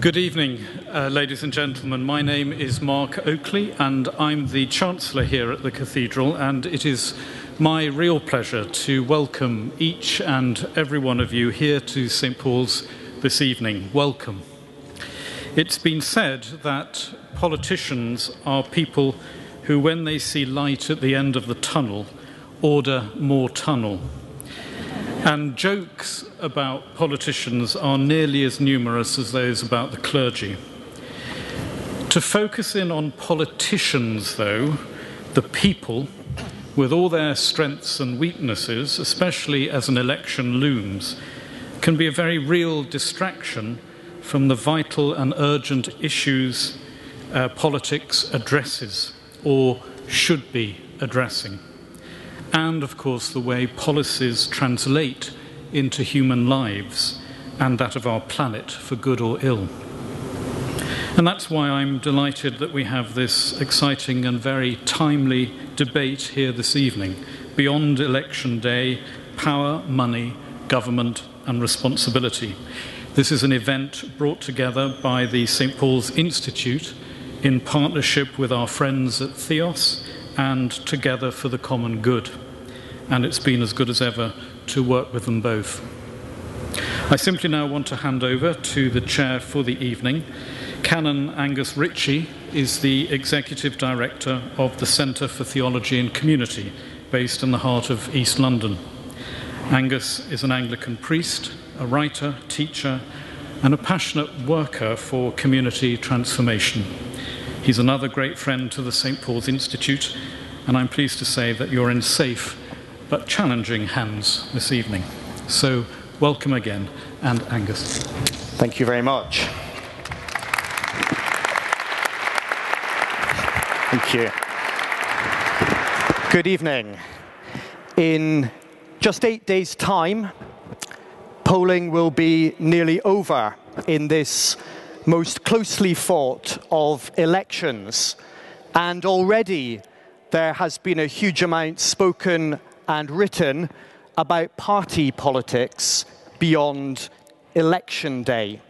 Good evening, uh, ladies and gentlemen. My name is Mark Oakley, and I'm the Chancellor here at the Cathedral, and it is my real pleasure to welcome each and every one of you here to St. Paul's this evening. Welcome. It's been said that politicians are people who, when they see light at the end of the tunnel, order more tunnel. And jokes about politicians are nearly as numerous as those about the clergy. To focus in on politicians, though, the people, with all their strengths and weaknesses, especially as an election looms, can be a very real distraction from the vital and urgent issues uh, politics addresses or should be addressing and, of course, the way policies translate into human lives and that of our planet for good or ill. And that's why I'm delighted that we have this exciting and very timely debate here this evening beyond election day power, money, government, and responsibility. This is an event brought together by the St. Paul's Institute in partnership with our friends at Theos and Together for the Common Good and it's been as good as ever to work with them both. I simply now want to hand over to the chair for the evening. Canon Angus Ritchie is the Executive Director of the Centre for Theology and Community, based in the heart of East London. Angus is an Anglican priest, a writer, teacher, and a passionate worker for community transformation. He's another great friend to the St. Paul's Institute, and I'm pleased to say that you're in safe but challenging hands this evening. So, welcome again, and Angus. Thank you very much. Thank you. Good evening. In just eight days' time, polling will be nearly over in this most closely fought of elections. And already there has been a huge amount spoken and written about party politics beyond election day.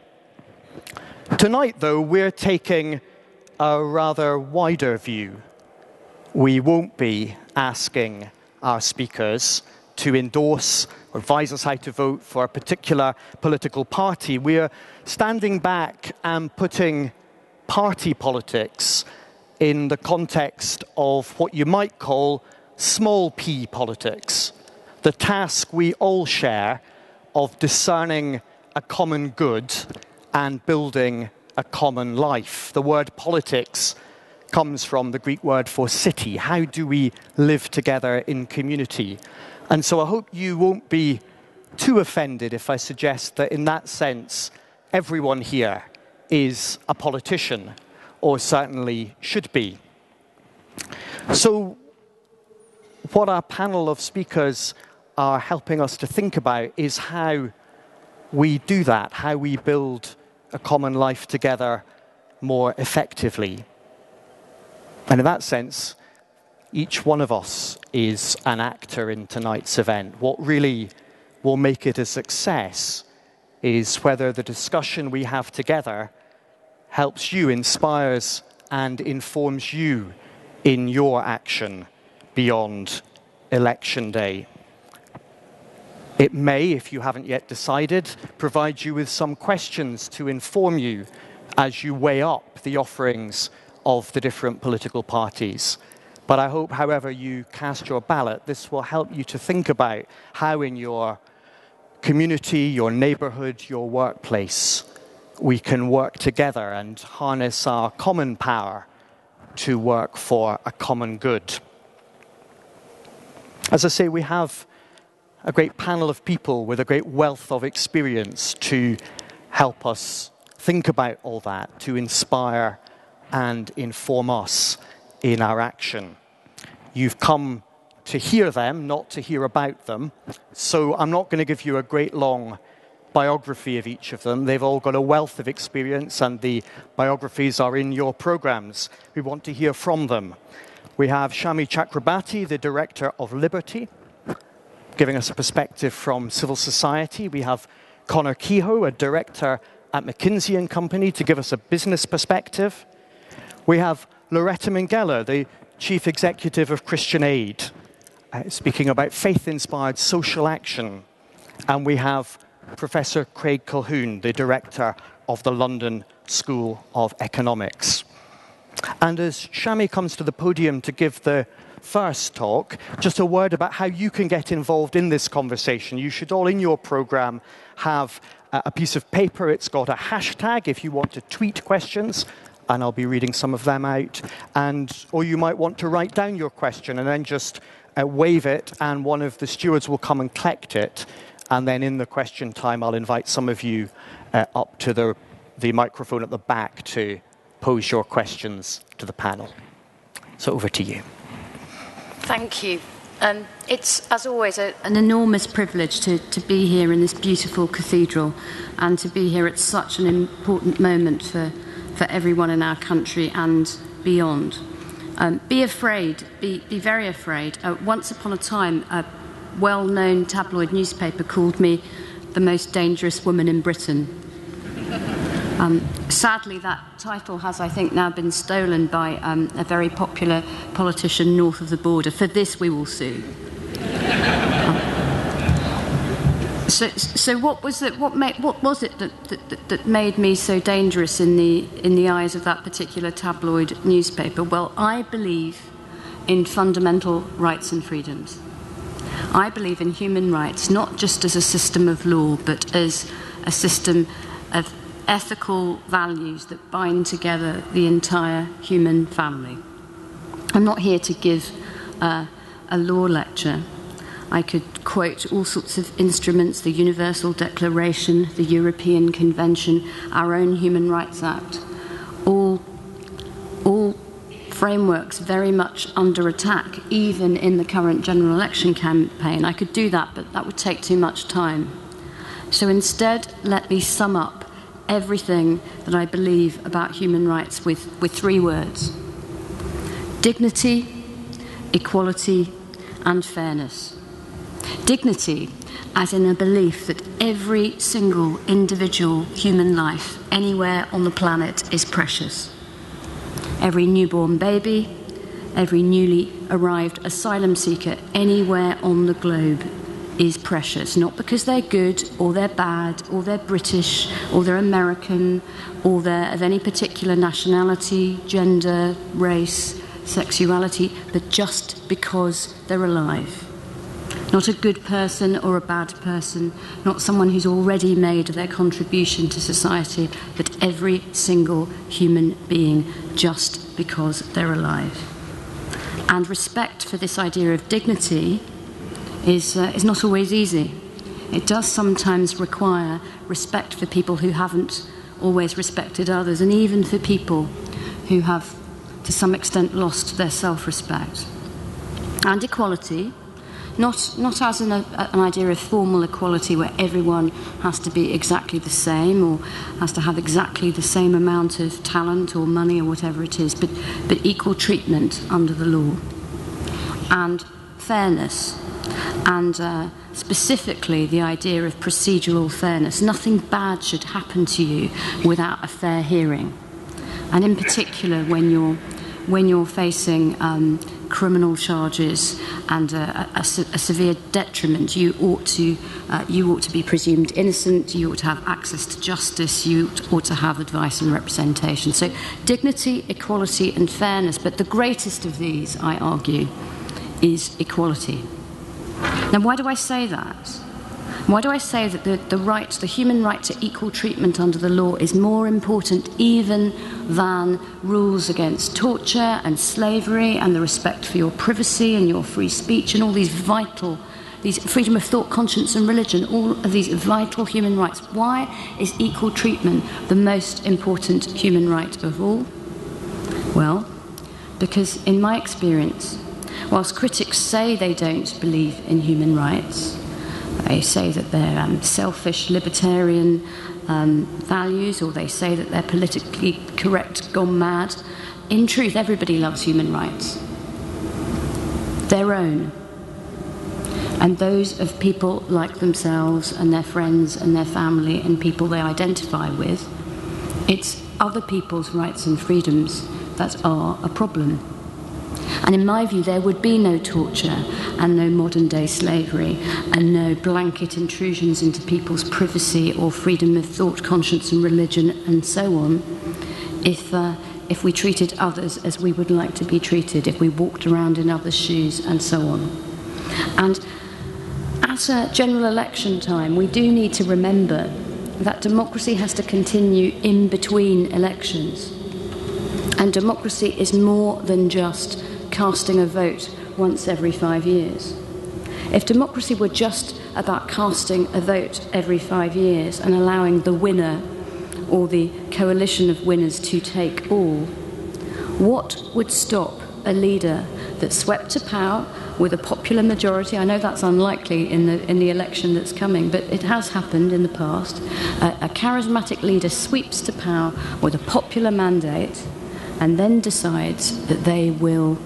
Tonight, though, we're taking a rather wider view. We won't be asking our speakers to endorse or advise us how to vote for a particular political party. We're standing back and putting party politics in the context of what you might call small p politics, the task we all share of discerning a common good and building a common life. The word politics comes from the Greek word for city. How do we live together in community? And so I hope you won't be too offended if I suggest that, in that sense, everyone here is a politician, or certainly should be. So, what our panel of speakers are helping us to think about is how we do that, how we build a common life together more effectively. And in that sense, each one of us is an actor in tonight's event. What really will make it a success is whether the discussion we have together helps you, inspires, and informs you in your action beyond election day. It may, if you haven't yet decided, provide you with some questions to inform you as you weigh up the offerings of the different political parties. But I hope, however you cast your ballot, this will help you to think about how in your community, your neighborhood, your workplace, we can work together and harness our common power to work for a common good. As I say, we have a great panel of people with a great wealth of experience to help us think about all that, to inspire and inform us in our action. You've come to hear them, not to hear about them. So I'm not going to give you a great long biography of each of them. They've all got a wealth of experience, and the biographies are in your programs. We want to hear from them. We have Shami Chakrabarti, the Director of Liberty, giving us a perspective from civil society. We have Conor Kehoe, a Director at McKinsey and Company to give us a business perspective. We have Loretta Minghella, the Chief Executive of Christian Aid, uh, speaking about faith-inspired social action. And we have Professor Craig Calhoun, the Director of the London School of Economics. And as Shami comes to the podium to give the first talk, just a word about how you can get involved in this conversation. You should all in your program have a piece of paper. It's got a hashtag if you want to tweet questions, and I'll be reading some of them out. And or you might want to write down your question and then just uh, wave it, and one of the stewards will come and collect it. And then in the question time, I'll invite some of you uh, up to the, the microphone at the back to pose your questions to the panel. So over to you. Thank you. Um, it's, as always, a, an enormous privilege to, to be here in this beautiful cathedral and to be here at such an important moment for, for everyone in our country and beyond. Um, be afraid, be, be very afraid. Uh, once upon a time, a well known tabloid newspaper called me the most dangerous woman in Britain. Um, sadly, that title has, I think, now been stolen by um, a very popular politician north of the border. For this, we will sue. Um, so, so what was it? What, made, what was it that, that, that made me so dangerous in the in the eyes of that particular tabloid newspaper? Well, I believe in fundamental rights and freedoms. I believe in human rights not just as a system of law, but as a system of ethical values that bind together the entire human family. I'm not here to give uh, a law lecture. I could quote all sorts of instruments the Universal Declaration, the European Convention, our own Human Rights Act, all, all frameworks very much under attack, even in the current general election campaign. I could do that, but that would take too much time. So instead, let me sum up everything that I believe about human rights with, with three words dignity, equality, and fairness. Dignity, as in a belief that every single individual human life anywhere on the planet is precious. Every newborn baby, every newly arrived asylum seeker anywhere on the globe is precious, not because they're good or they're bad or they're British or they're American or they're of any particular nationality, gender, race, sexuality, but just because they're alive. Not a good person or a bad person, not someone who's already made their contribution to society, but every single human being just because they're alive. And respect for this idea of dignity is, uh, is not always easy. It does sometimes require respect for people who haven't always respected others, and even for people who have, to some extent, lost their self respect. And equality, not, not as an, a, an idea of formal equality where everyone has to be exactly the same or has to have exactly the same amount of talent or money or whatever it is, but, but equal treatment under the law. And fairness, and uh, specifically the idea of procedural fairness. Nothing bad should happen to you without a fair hearing. And in particular, when you're, when you're facing um, criminal charges and a, a, a, severe detriment, you ought, to, uh, you ought to be presumed innocent, you ought to have access to justice, you ought to have advice and representation. So, dignity, equality, and fairness. But the greatest of these, I argue, is equality. Now, why do I say that? Why do I say that the, the right, the human right to equal treatment under the law is more important even than rules against torture and slavery and the respect for your privacy and your free speech and all these vital, these freedom of thought, conscience and religion, all of these vital human rights? Why is equal treatment the most important human right of all? Well, because in my experience, Whilst critics say they don't believe in human rights, they say that they're um, selfish, libertarian um, values, or they say that they're politically correct, gone mad. In truth, everybody loves human rights. Their own. and those of people like themselves and their friends and their family and people they identify with. It's other people's rights and freedoms that are a problem. And in my view, there would be no torture and no modern day slavery and no blanket intrusions into people's privacy or freedom of thought, conscience, and religion and so on if, uh, if we treated others as we would like to be treated, if we walked around in others' shoes and so on. And at a general election time, we do need to remember that democracy has to continue in between elections. And democracy is more than just casting a vote once every five years. If democracy were just about casting a vote every five years and allowing the winner or the coalition of winners to take all, what would stop a leader that swept to power with a popular majority? I know that's unlikely in the, in the election that's coming, but it has happened in the past. A, a charismatic leader sweeps to power with a popular mandate and then decides that they will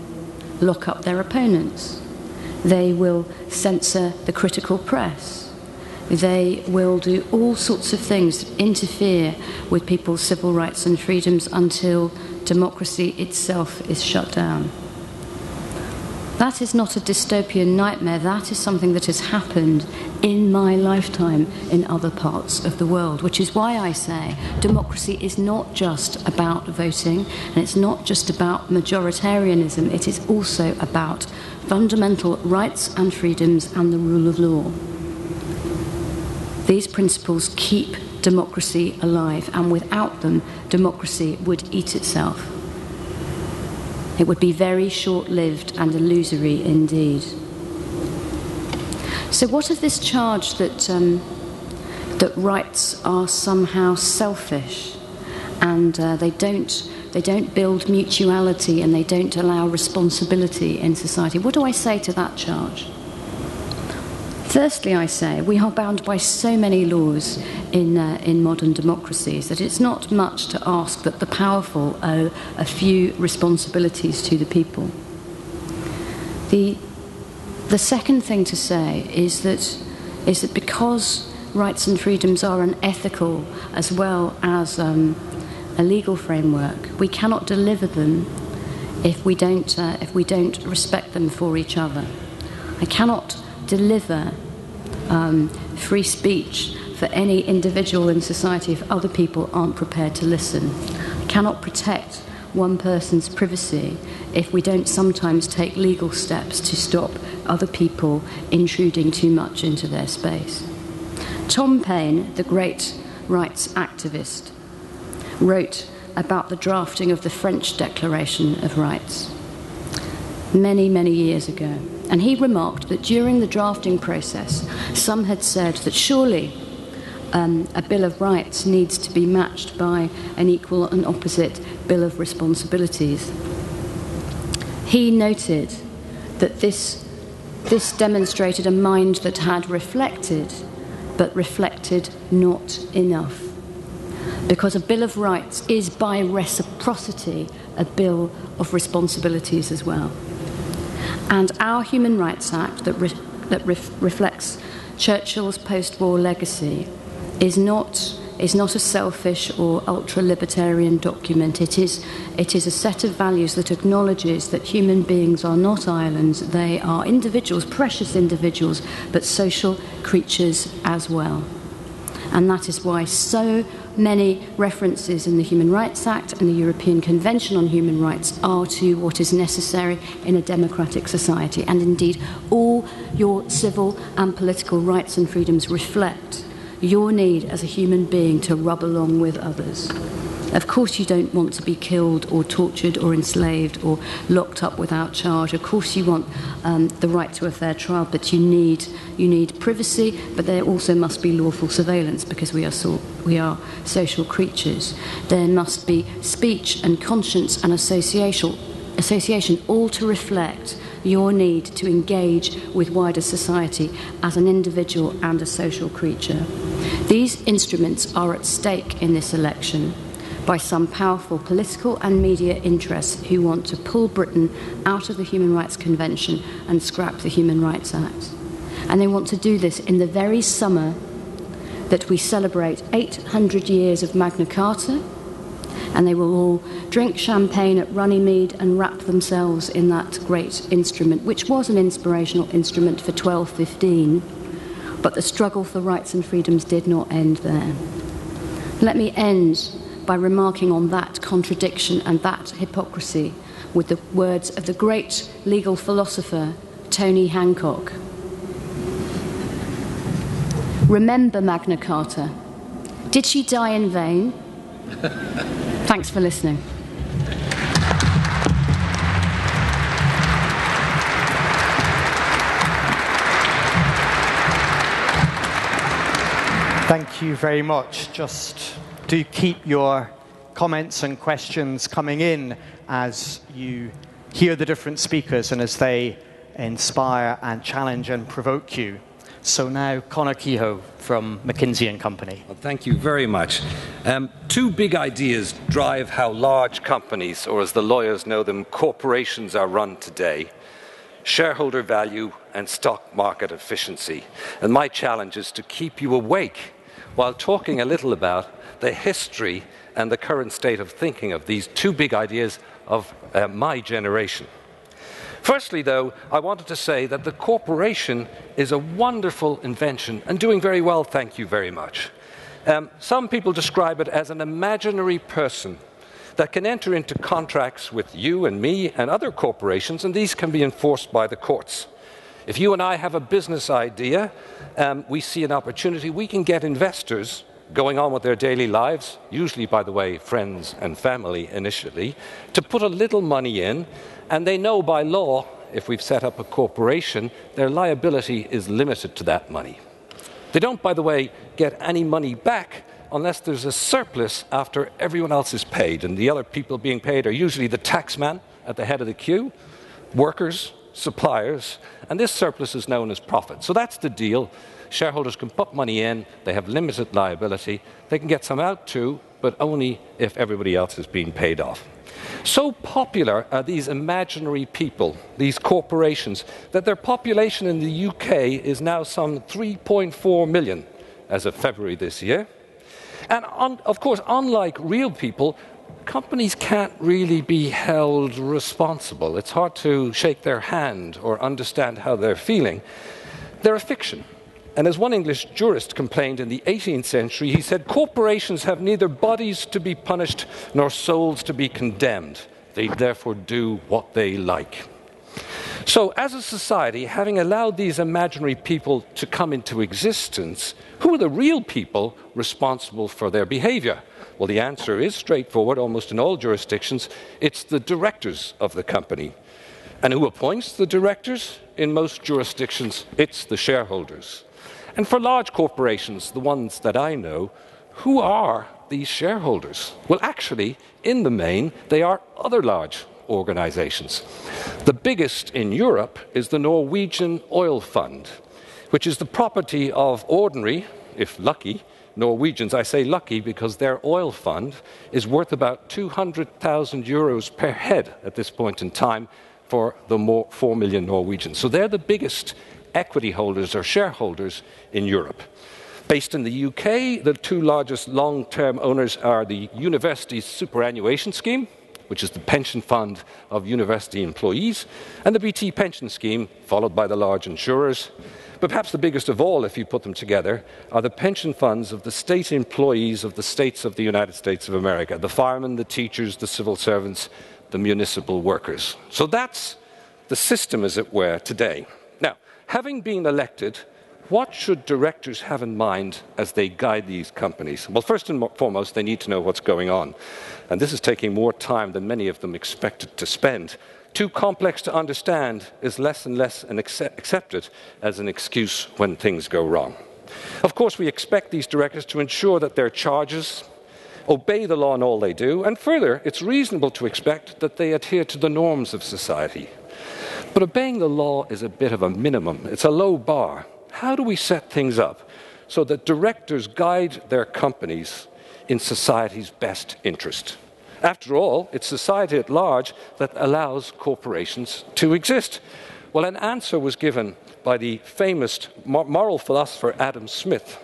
lock up their opponents. They will censor the critical press. They will do all sorts of things that interfere with people's civil rights and freedoms until democracy itself is shut down. That is not a dystopian nightmare. That is something that has happened in my lifetime in other parts of the world, which is why I say democracy is not just about voting and it's not just about majoritarianism, it is also about fundamental rights and freedoms and the rule of law. These principles keep democracy alive, and without them, democracy would eat itself. It would be very short lived and illusory indeed. So, what of this charge that, um, that rights are somehow selfish and uh, they, don't, they don't build mutuality and they don't allow responsibility in society? What do I say to that charge? Firstly, I say we are bound by so many laws in, uh, in modern democracies that it's not much to ask that the powerful owe a few responsibilities to the people. The, the second thing to say is that, is that because rights and freedoms are an ethical as well as um, a legal framework, we cannot deliver them if we don't, uh, if we don't respect them for each other. I cannot deliver um, free speech for any individual in society if other people aren't prepared to listen. Cannot protect one person's privacy if we don't sometimes take legal steps to stop other people intruding too much into their space. Tom Paine, the great rights activist, wrote about the drafting of the French Declaration of Rights many, many years ago. And he remarked that during the drafting process, some had said that surely um, a Bill of Rights needs to be matched by an equal and opposite Bill of Responsibilities. He noted that this, this demonstrated a mind that had reflected, but reflected not enough. Because a Bill of Rights is by reciprocity a Bill of Responsibilities as well. And our Human Rights Act, that, re- that reflects Churchill's post war legacy, is not, is not a selfish or ultra libertarian document. It is, it is a set of values that acknowledges that human beings are not islands, they are individuals, precious individuals, but social creatures as well. And that is why so many references in the Human Rights Act and the European Convention on Human Rights are to what is necessary in a democratic society. And indeed, all your civil and political rights and freedoms reflect your need as a human being to rub along with others. Of course, you don't want to be killed or tortured or enslaved or locked up without charge. Of course, you want um, the right to a fair trial, but you need, you need privacy, but there also must be lawful surveillance because we are, so, we are social creatures. There must be speech and conscience and association, association all to reflect your need to engage with wider society as an individual and a social creature. These instruments are at stake in this election by some powerful political and media interests who want to pull Britain out of the Human Rights Convention and scrap the Human Rights Act. And they want to do this in the very summer that we celebrate 800 years of Magna Carta, and they will all drink champagne at Runnymede and wrap themselves in that great instrument, which was an inspirational instrument for 1215. But the struggle for rights and freedoms did not end there. Let me end by remarking on that contradiction and that hypocrisy with the words of the great legal philosopher Tony Hancock. Remember Magna Carta. Did she die in vain? Thanks for listening. Thank you very much. Just do keep your comments and questions coming in as you hear the different speakers and as they inspire and challenge and provoke you. So now, Conor Kehoe from McKinsey and Company. Well, thank you very much. Um, two big ideas drive how large companies, or as the lawyers know them, corporations are run today shareholder value and stock market efficiency. And my challenge is to keep you awake while talking a little about the history and the current state of thinking of these two big ideas of uh, my generation. Firstly, though, I wanted to say that the corporation is a wonderful invention and doing very well, thank you very much. Um, some people describe it as an imaginary person that can enter into contracts with you and me and other corporations, and these can be enforced by the courts. If you and I have a business idea, um, we see an opportunity, we can get investors going on with their daily lives, usually, by the way, friends and family initially, to put a little money in, and they know by law, if we've set up a corporation, their liability is limited to that money. They don't, by the way, get any money back unless there's a surplus after everyone else is paid, and the other people being paid are usually the taxman at the head of the queue, workers, suppliers, and this surplus is known as profit. So that's the deal. Shareholders can put money in, they have limited liability, they can get some out too, but only if everybody else is being paid off. So popular are these imaginary people, these corporations, that their population in the UK is now some 3.4 million as of February this year. And on, of course, unlike real people, companies can't really be held responsible. It's hard to shake their hand or understand how they're feeling. They're a fiction. And as one English jurist complained in the 18th century, he said, Corporations have neither bodies to be punished nor souls to be condemned. They therefore do what they like. So, as a society, having allowed these imaginary people to come into existence, who are the real people responsible for their behavior? Well, the answer is straightforward almost in all jurisdictions it's the directors of the company. And who appoints the directors? In most jurisdictions, it's the shareholders. And for large corporations, the ones that I know, who are these shareholders? Well, actually, in the main, they are other large organizations. The biggest in Europe is the Norwegian Oil Fund, which is the property of ordinary, if lucky, Norwegians. I say lucky because their oil fund is worth about 200,000 euros per head at this point in time for the 4 million Norwegians. So they're the biggest equity holders or shareholders in Europe. Based in the UK, the two largest long term owners are the University Superannuation Scheme, which is the pension fund of university employees, and the BT Pension Scheme, followed by the large insurers. But perhaps the biggest of all, if you put them together, are the pension funds of the state employees of the states of the United States of America the firemen, the teachers, the civil servants, the municipal workers. So that's the system, as it were, today. Having been elected, what should directors have in mind as they guide these companies? Well, first and foremost, they need to know what's going on. And this is taking more time than many of them expected to spend. Too complex to understand is less and less accepted as an excuse when things go wrong. Of course, we expect these directors to ensure that their charges obey the law in all they do, and further, it's reasonable to expect that they adhere to the norms of society. But obeying the law is a bit of a minimum, it's a low bar. How do we set things up so that directors guide their companies in society's best interest? After all, it's society at large that allows corporations to exist. Well, an answer was given by the famous moral philosopher Adam Smith.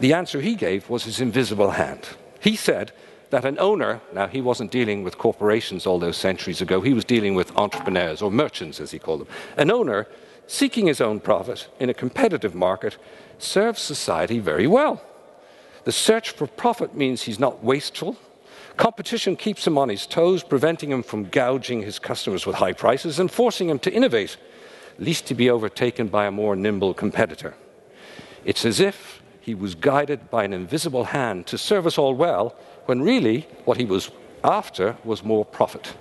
The answer he gave was his invisible hand. He said that an owner, now he wasn't dealing with corporations all those centuries ago, he was dealing with entrepreneurs or merchants, as he called them. An owner seeking his own profit in a competitive market serves society very well. The search for profit means he's not wasteful. Competition keeps him on his toes, preventing him from gouging his customers with high prices and forcing him to innovate, lest he be overtaken by a more nimble competitor. It's as if he was guided by an invisible hand to serve us all well, when really what he was after was more profit.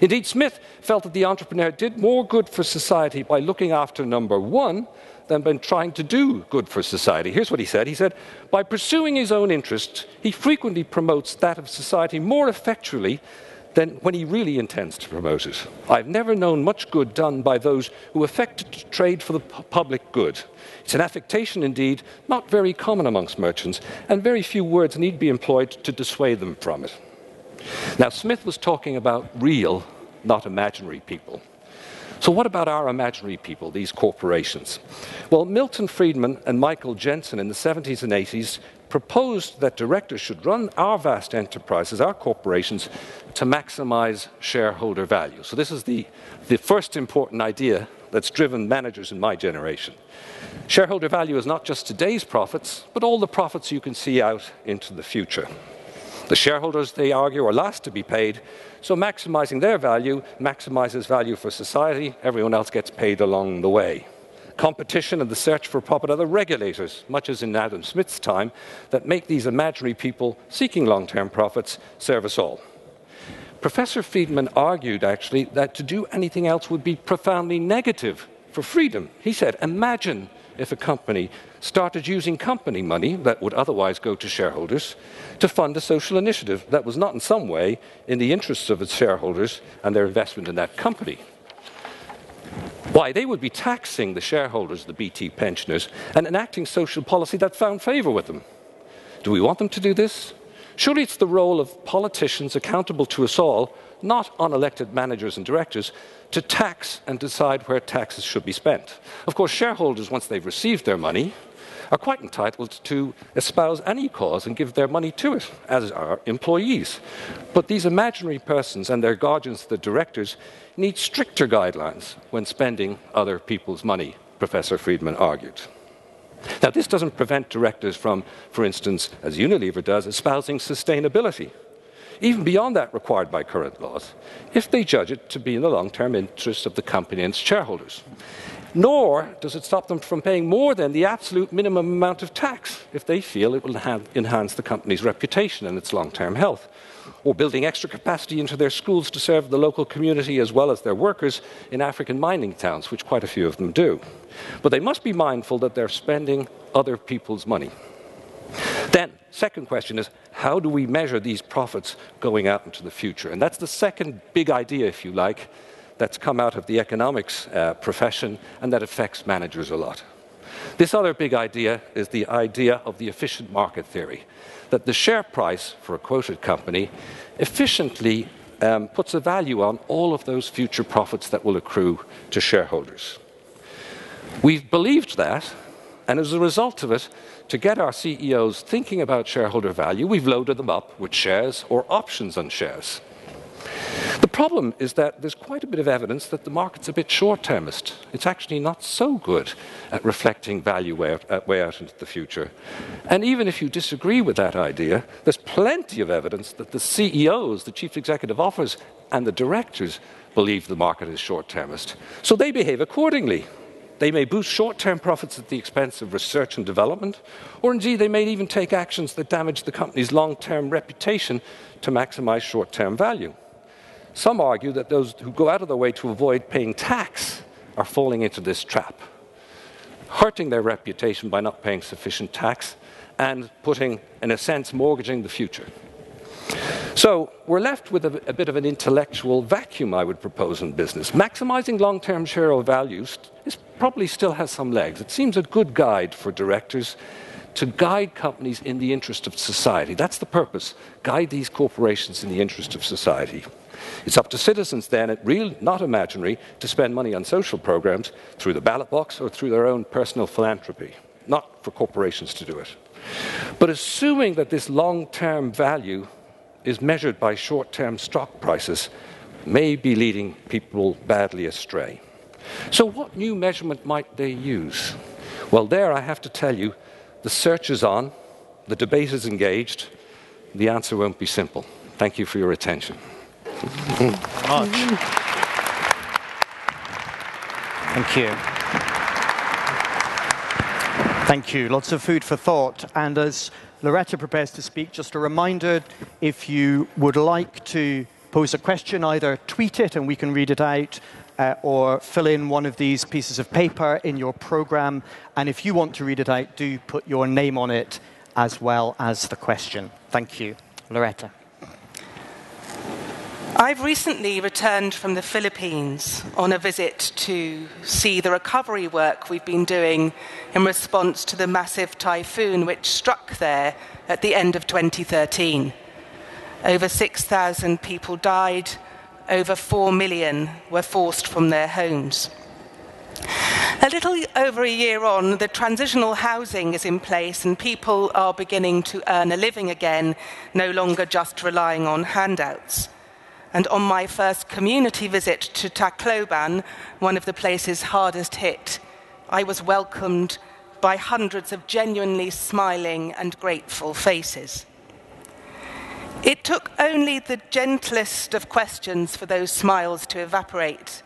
Indeed, Smith felt that the entrepreneur did more good for society by looking after number one than by trying to do good for society. Here's what he said He said, By pursuing his own interests, he frequently promotes that of society more effectually than when he really intends to promote it. I've never known much good done by those who affect to trade for the public good. It's an affectation, indeed, not very common amongst merchants, and very few words need be employed to dissuade them from it. Now, Smith was talking about real, not imaginary people. So, what about our imaginary people, these corporations? Well, Milton Friedman and Michael Jensen in the 70s and 80s proposed that directors should run our vast enterprises, our corporations, to maximize shareholder value. So, this is the, the first important idea that's driven managers in my generation. Shareholder value is not just today's profits, but all the profits you can see out into the future. The shareholders, they argue, are last to be paid, so maximizing their value maximizes value for society. Everyone else gets paid along the way. Competition and the search for profit are the regulators, much as in Adam Smith's time, that make these imaginary people seeking long term profits serve us all. Professor Friedman argued actually that to do anything else would be profoundly negative for freedom. He said, Imagine if a company started using company money that would otherwise go to shareholders to fund a social initiative that was not in some way in the interests of its shareholders and their investment in that company. Why, they would be taxing the shareholders, the BT pensioners, and enacting social policy that found favour with them. Do we want them to do this? Surely it's the role of politicians accountable to us all, not unelected managers and directors, to tax and decide where taxes should be spent. Of course, shareholders, once they've received their money, are quite entitled to espouse any cause and give their money to it, as are employees. But these imaginary persons and their guardians, the directors, need stricter guidelines when spending other people's money, Professor Friedman argued. Now, this doesn't prevent directors from, for instance, as Unilever does, espousing sustainability even beyond that required by current laws, if they judge it to be in the long term interest of the company and its shareholders. Nor does it stop them from paying more than the absolute minimum amount of tax if they feel it will enhance the company's reputation and its long term health. Or building extra capacity into their schools to serve the local community as well as their workers in African mining towns, which quite a few of them do. But they must be mindful that they're spending other people's money. Then, second question is how do we measure these profits going out into the future? And that's the second big idea, if you like, that's come out of the economics uh, profession and that affects managers a lot. This other big idea is the idea of the efficient market theory that the share price for a quoted company efficiently um, puts a value on all of those future profits that will accrue to shareholders. We've believed that, and as a result of it, to get our CEOs thinking about shareholder value, we've loaded them up with shares or options on shares. The problem is that there's quite a bit of evidence that the market's a bit short termist. It's actually not so good at reflecting value way out, uh, way out into the future. And even if you disagree with that idea, there's plenty of evidence that the CEOs, the chief executive officers, and the directors believe the market is short termist. So they behave accordingly. They may boost short term profits at the expense of research and development, or indeed they may even take actions that damage the company's long term reputation to maximize short term value. Some argue that those who go out of their way to avoid paying tax are falling into this trap, hurting their reputation by not paying sufficient tax and putting, in a sense, mortgaging the future. So we're left with a, a, bit of an intellectual vacuum, I would propose, in business. Maximizing long term shareholder values is, probably still has some legs. It seems a good guide for directors to guide companies in the interest of society. That's the purpose. Guide these corporations in the interest of society. It's up to citizens then, real, not imaginary, to spend money on social programs through the ballot box or through their own personal philanthropy, not for corporations to do it. But assuming that this long term value is measured by short term stock prices may be leading people badly astray. So, what new measurement might they use? Well, there I have to tell you the search is on, the debate is engaged, the answer won't be simple. Thank you for your attention. Much. Thank you. Thank you. Lots of food for thought. And as Loretta prepares to speak, just a reminder if you would like to pose a question, either tweet it and we can read it out, uh, or fill in one of these pieces of paper in your program. And if you want to read it out, do put your name on it as well as the question. Thank you. Loretta. I've recently returned from the Philippines on a visit to see the recovery work we've been doing in response to the massive typhoon which struck there at the end of 2013. Over 6,000 people died, over 4 million were forced from their homes. A little over a year on, the transitional housing is in place and people are beginning to earn a living again, no longer just relying on handouts. And on my first community visit to Tacloban, one of the places hardest hit, I was welcomed by hundreds of genuinely smiling and grateful faces. It took only the gentlest of questions for those smiles to evaporate,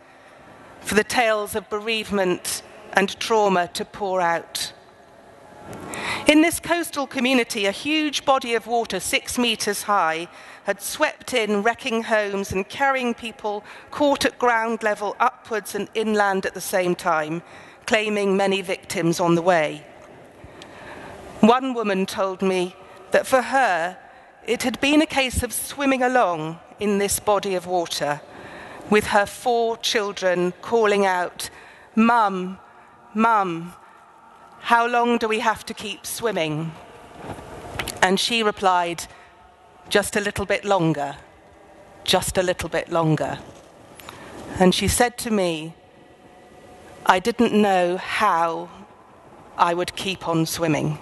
for the tales of bereavement and trauma to pour out. In this coastal community, a huge body of water, six meters high, had swept in, wrecking homes and carrying people caught at ground level upwards and inland at the same time, claiming many victims on the way. One woman told me that for her, it had been a case of swimming along in this body of water with her four children calling out, Mum, Mum, how long do we have to keep swimming? And she replied, just a little bit longer, just a little bit longer. And she said to me, I didn't know how I would keep on swimming.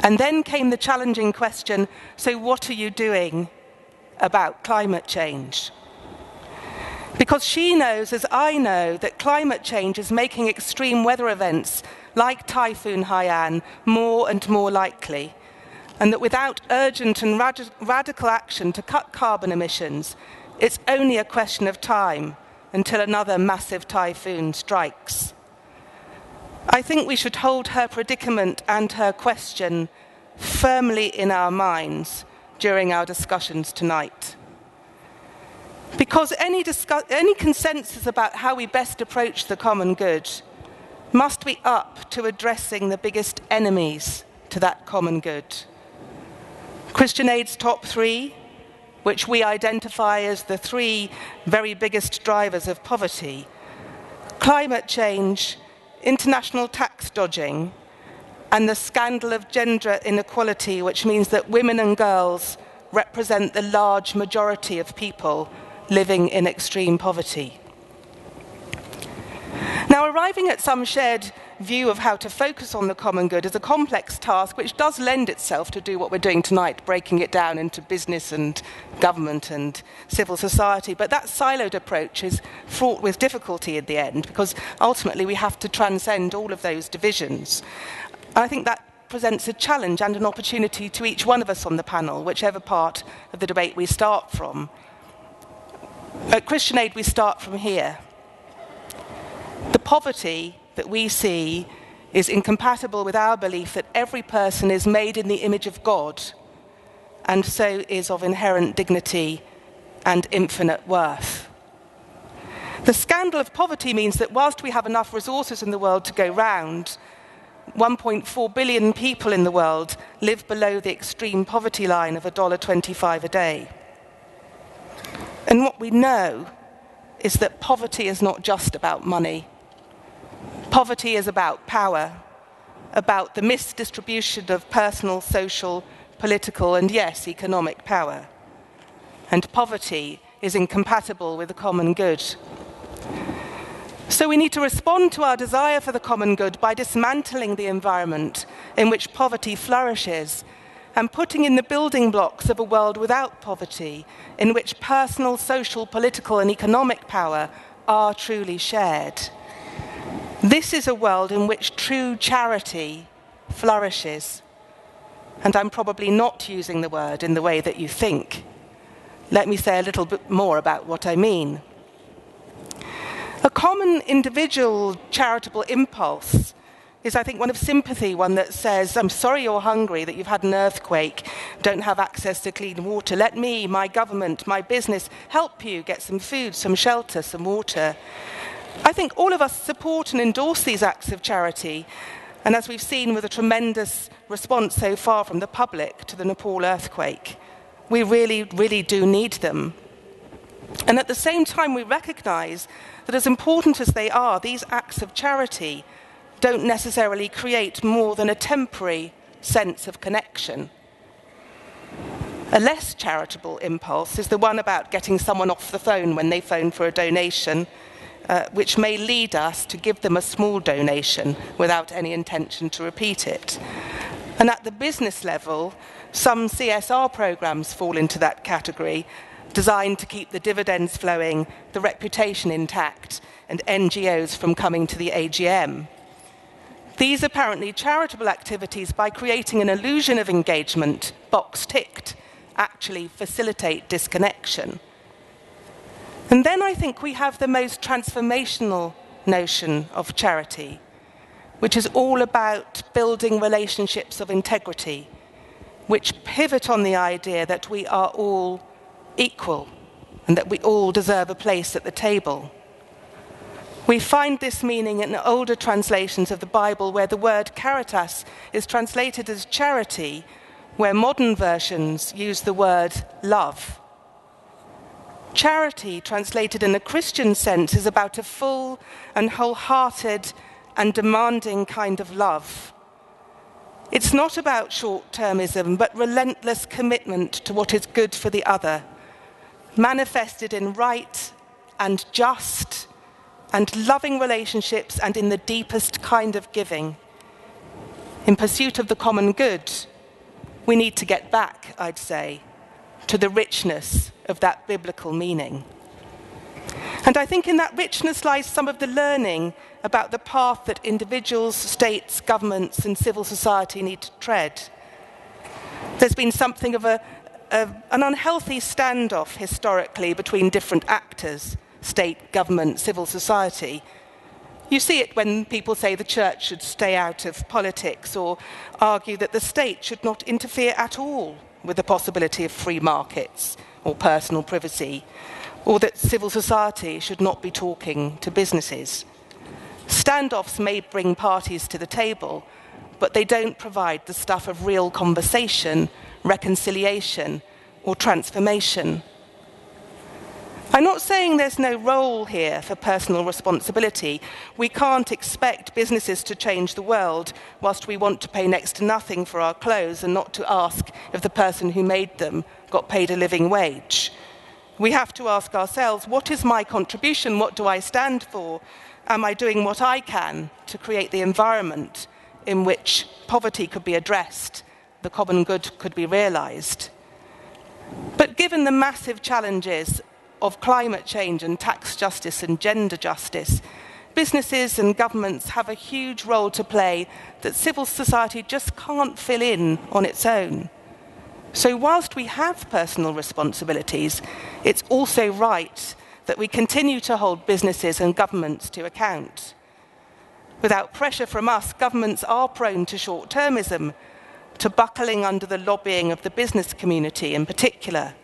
And then came the challenging question so, what are you doing about climate change? Because she knows, as I know, that climate change is making extreme weather events like Typhoon Haiyan more and more likely and that without urgent and rad- radical action to cut carbon emissions, it's only a question of time until another massive typhoon strikes. I think we should hold her predicament and her question firmly in our minds during our discussions tonight. Because any, discuss- any consensus about how we best approach the common good must be up to addressing the biggest enemies to that common good. Christian Aid's top three, which we identify as the three very biggest drivers of poverty climate change, international tax dodging, and the scandal of gender inequality, which means that women and girls represent the large majority of people living in extreme poverty. Now, arriving at some shared view of how to focus on the common good is a complex task which does lend itself to do what we're doing tonight, breaking it down into business and government and civil society. But that siloed approach is fraught with difficulty in the end because ultimately we have to transcend all of those divisions. I think that presents a challenge and an opportunity to each one of us on the panel, whichever part of the debate we start from. At Christian Aid, we start from here. The poverty that we see is incompatible with our belief that every person is made in the image of God and so is of inherent dignity and infinite worth. The scandal of poverty means that whilst we have enough resources in the world to go round, 1.4 billion people in the world live below the extreme poverty line of $1.25 a day. And what we know is that poverty is not just about money. Poverty is about power, about the misdistribution of personal, social, political, and yes, economic power. and poverty is incompatible with the common good. So we need to respond to our desire for the common good by dismantling the environment in which poverty flourishes and putting in the building blocks of a world without poverty, in which personal, social, political, and economic power are truly shared. This is a world in which true charity flourishes. And I'm probably not using the word in the way that you think. Let me say a little bit more about what I mean. A common individual charitable impulse is, I think, one of sympathy, one that says, I'm sorry you're hungry, that you've had an earthquake, don't have access to clean water. Let me, my government, my business help you get some food, some shelter, some water. I think all of us support and endorse these acts of charity. And as we've seen with a tremendous response so far from the public to the Nepal earthquake, we really, really do need them. And at the same time, we recognize that as important as they are, these acts of charity don't necessarily create more than a temporary sense of connection. A less charitable impulse is the one about getting someone off the phone when they phone for a donation, uh, which may lead us to give them a small donation without any intention to repeat it. And at the business level, some CSR programs fall into that category, designed to keep the dividends flowing, the reputation intact, and NGOs from coming to the AGM. These apparently charitable activities, by creating an illusion of engagement, box ticked, actually facilitate disconnection. And then I think we have the most transformational notion of charity, which is all about building relationships of integrity, which pivot on the idea that we are all equal and that we all deserve a place at the table. We find this meaning in older translations of the Bible where the word caritas is translated as charity, where modern versions use the word love. Charity, translated in a Christian sense, is about a full and wholehearted and demanding kind of love. It's not about short termism, but relentless commitment to what is good for the other, manifested in right and just and loving relationships and in the deepest kind of giving. In pursuit of the common good, we need to get back, I'd say, to the richness of that biblical meaning. And I think in that richness lies some of the learning about the path that individuals, states, governments, and civil society need to tread. There's been something of a, a, an unhealthy standoff historically between different actors state, government, civil society. You see it when people say the church should stay out of politics or argue that the state should not interfere at all with the possibility of free markets or personal privacy, or that civil society should not be talking to businesses. Standoffs may bring parties to the table, but they don't provide the stuff of real conversation, reconciliation, or transformation. I'm not saying there's no role here for personal responsibility. We can't expect businesses to change the world whilst we want to pay next to nothing for our clothes and not to ask if the person who made them got paid a living wage. We have to ask ourselves what is my contribution? What do I stand for? Am I doing what I can to create the environment in which poverty could be addressed, the common good could be realized? But given the massive challenges of climate change and tax justice and gender justice, businesses and governments have a huge role to play that civil society just can't fill in on its own. So, whilst we have personal responsibilities, it's also right that we continue to hold businesses and governments to account. Without pressure from us, governments are prone to short termism, to buckling under the lobbying of the business community in particular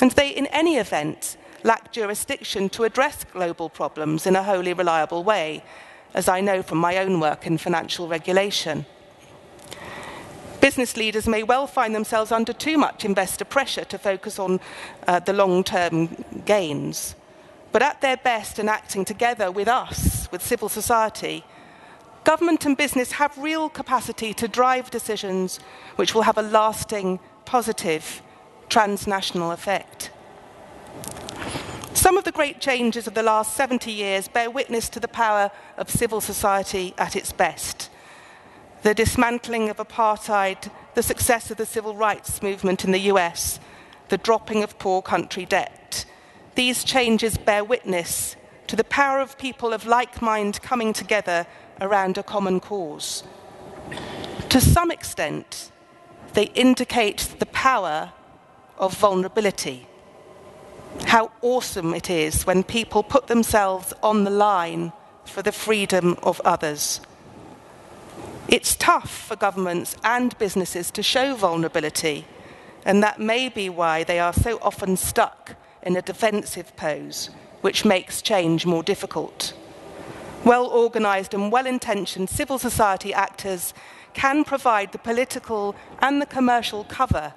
and they, in any event, lack jurisdiction to address global problems in a wholly reliable way, as I know from my own work in financial regulation. Business leaders may well find themselves under too much investor pressure to focus on uh, the long term gains. But at their best and acting together with us, with civil society, government and business have real capacity to drive decisions which will have a lasting positive transnational effect. Some of the great changes of the last 70 years bear witness to the power of civil society at its best. The dismantling of apartheid, the success of the civil rights movement in the US, the dropping of poor country debt. These changes bear witness to the power of people of like mind coming together around a common cause. To some extent, they indicate the power of vulnerability. How awesome it is when people put themselves on the line for the freedom of others. It's tough for governments and businesses to show vulnerability, and that may be why they are so often stuck in a defensive pose, which makes change more difficult. Well organised and well intentioned civil society actors can provide the political and the commercial cover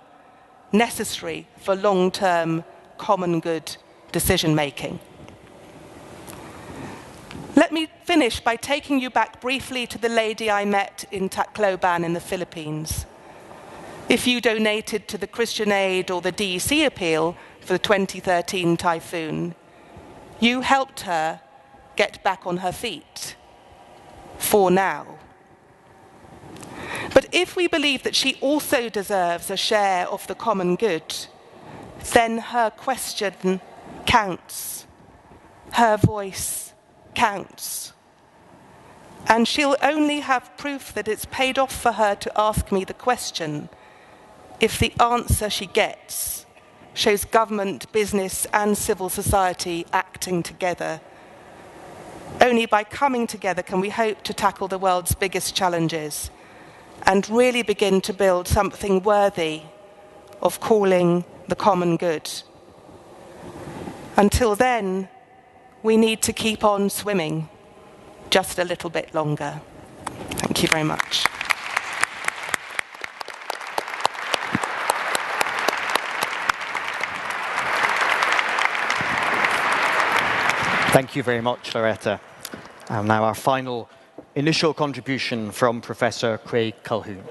necessary for long term common good decision making. Let me finish by taking you back briefly to the lady I met in Tacloban in the Philippines. If you donated to the Christian Aid or the DEC appeal for the 2013 typhoon, you helped her get back on her feet. For now. But if we believe that she also deserves a share of the common good, then her question counts. Her voice counts. And she'll only have proof that it's paid off for her to ask me the question if the answer she gets shows government, business, and civil society acting together. Only by coming together can we hope to tackle the world's biggest challenges and really begin to build something worthy of calling the common good. Until then, we need to keep on swimming just a little bit longer. Thank you very much. Thank you very much, Loretta. And now our final initial contribution from Professor Craig Calhoun.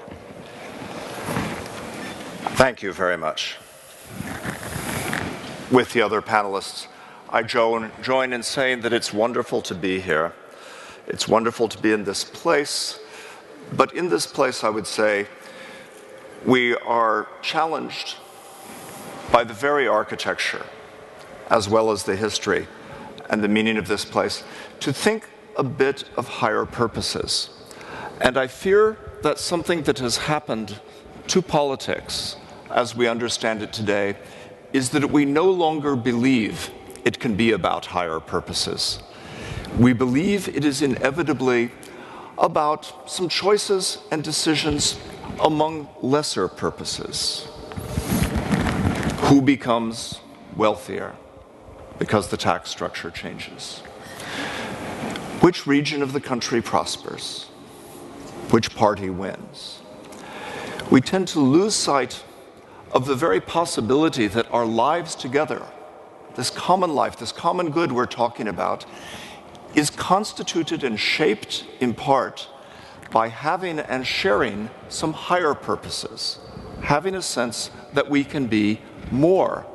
Thank you very much. With the other panelists, I join, join in saying that it's wonderful to be here. It's wonderful to be in this place. But in this place, I would say, we are challenged by the very architecture, as well as the history and the meaning of this place, to think a bit of higher purposes. And I fear that something that has happened to politics, as we understand it today, is that we no longer believe it can be about higher purposes. We believe it is inevitably about some choices and decisions among lesser purposes. Who becomes wealthier because the tax structure changes? Which region of the country prospers? Which party wins? We tend to lose sight of the very possibility that our lives together, this common life, this common good we're talking about, is constituted and shaped in part by having and sharing some higher purposes, having a sense that we can be more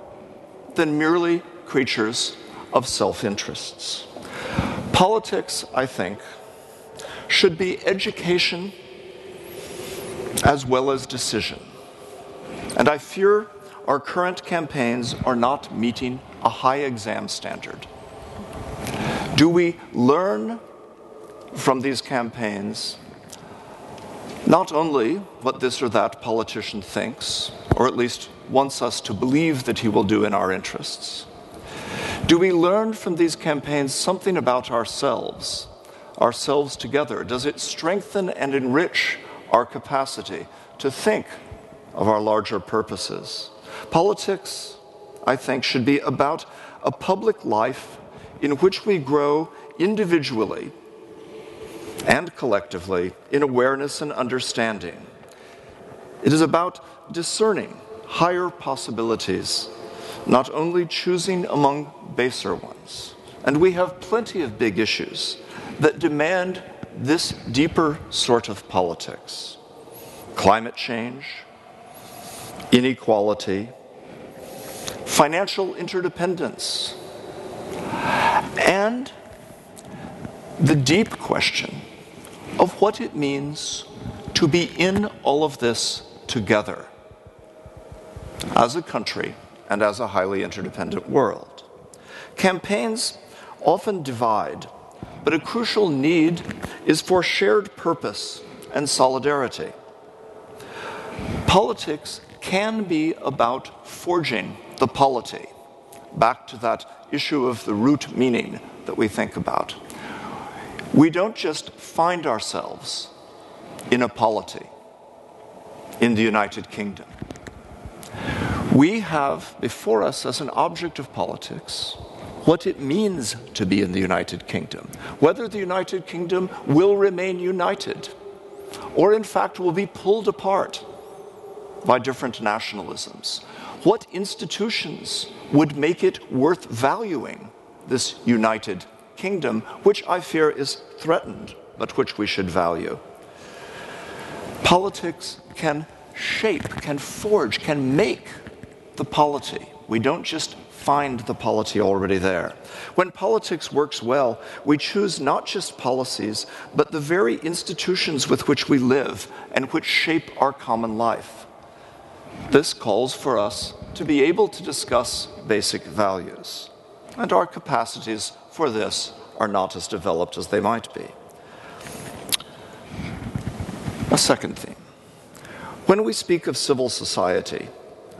than merely creatures of self interests. Politics, I think, should be education as well as decision. And I fear our current campaigns are not meeting a high exam standard. Do we learn from these campaigns not only what this or that politician thinks, or at least wants us to believe that he will do in our interests, do we learn from these campaigns something about ourselves, ourselves together? Does it strengthen and enrich our capacity to think of our larger purposes? Politics, I think, should be about a public life in which we grow individually and collectively in awareness and understanding. It is about discerning higher possibilities not only choosing among baser ones. And we have plenty of big issues that demand this deeper sort of politics climate change, inequality, financial interdependence, and the deep question of what it means to be in all of this together as a country and as a highly interdependent world. Campaigns often divide, but a crucial need is for shared purpose and solidarity. Politics can be about forging the polity, back to that issue of the root meaning that we think about. We don't just find ourselves in a polity in the United Kingdom. We have before us as an object of politics what it means to be in the United Kingdom, whether the United Kingdom will remain united or, in fact, will be pulled apart by different nationalisms. What institutions would make it worth valuing this United Kingdom, which I fear is threatened, but which we should value? Politics can shape, can forge, can make the polity. We don't just find the polity already there. When politics works well, we choose not just policies, but the very institutions with which we live and which shape our common life. This calls for us to be able to discuss basic values, and our capacities for this are not as developed as they might be. A second theme. When we speak of civil society,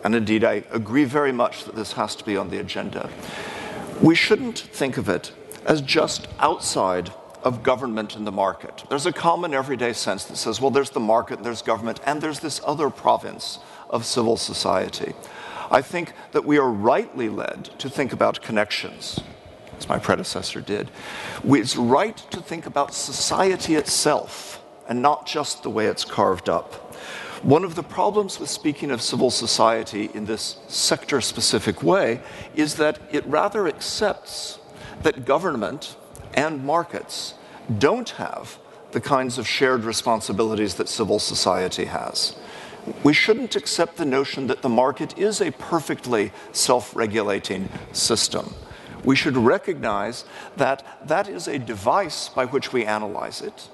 and indeed I agree very much that this has to be on the agenda, we shouldn't think of it as just outside of government and the market. There's a common everyday sense that says, well, there's the market, there's government, and there's this other province of civil society. I think that we are rightly led to think about connections, as my predecessor did. It's right to think about society itself and not just the way it's carved up. One of the problems with speaking of civil society in this sector specific way is that it rather accepts that government and markets don't have the kinds of shared responsibilities that civil society has. We shouldn't accept the notion that the market is a perfectly self regulating system. We should recognize that that is a device by which we analyze it,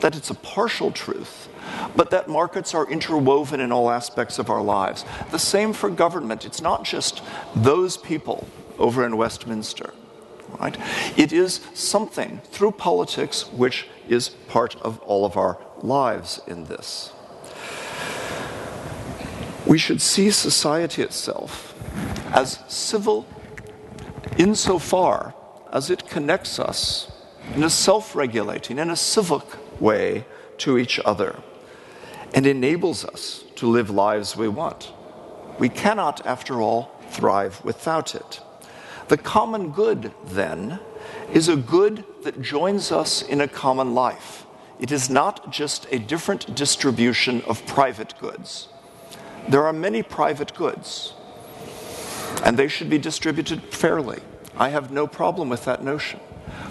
that it's a partial truth, but that markets are interwoven in all aspects of our lives. The same for government. It's not just those people over in Westminster. Right? It is something through politics which is part of all of our lives in this. We should see society itself as civil insofar as it connects us in a self regulating and a civic way to each other and enables us to live lives we want. We cannot, after all, thrive without it. The common good, then, is a good that joins us in a common life. It is not just a different distribution of private goods. There are many private goods, and they should be distributed fairly. I have no problem with that notion.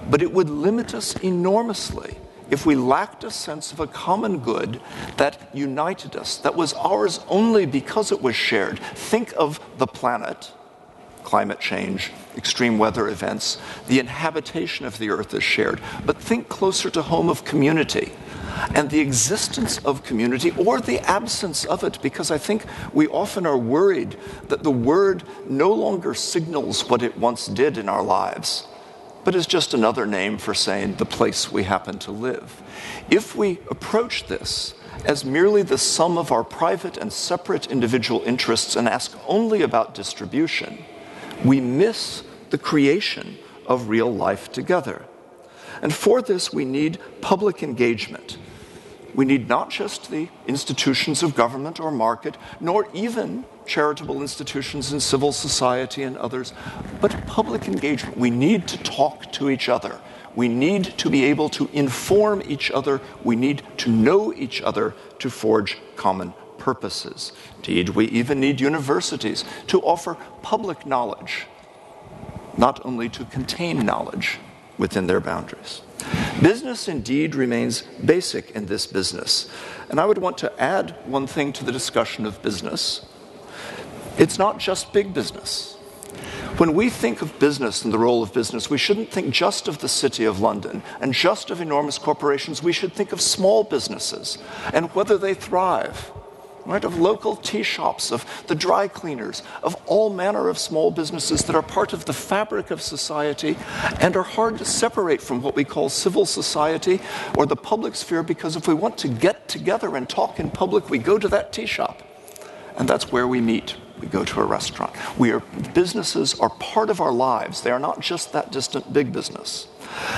But it would limit us enormously if we lacked a sense of a common good that united us, that was ours only because it was shared. Think of the planet, climate change, extreme weather events, the inhabitation of the earth is shared. But think closer to home of community and the existence of community or the absence of it, because I think we often are worried that the word no longer signals what it once did in our lives but is just another name for saying the place we happen to live. If we approach this as merely the sum of our private and separate individual interests and ask only about distribution, we miss the creation of real life together. And for this, we need public engagement. We need not just the institutions of government or market, nor even charitable institutions and civil society and others, but public engagement. We need to talk to each other. We need to be able to inform each other. We need to know each other to forge common purposes. Indeed, we even need universities to offer public knowledge, not only to contain knowledge within their boundaries. Business indeed remains basic in this business. And I would want to add one thing to the discussion of business it's not just big business. When we think of business and the role of business, we shouldn't think just of the City of London and just of enormous corporations. We should think of small businesses and whether they thrive right, of local tea shops, of the dry cleaners, of all manner of small businesses that are part of the fabric of society and are hard to separate from what we call civil society or the public sphere because if we want to get together and talk in public, we go to that tea shop. And that's where we meet. We go to a restaurant. We are, businesses are part of our lives. They are not just that distant big business.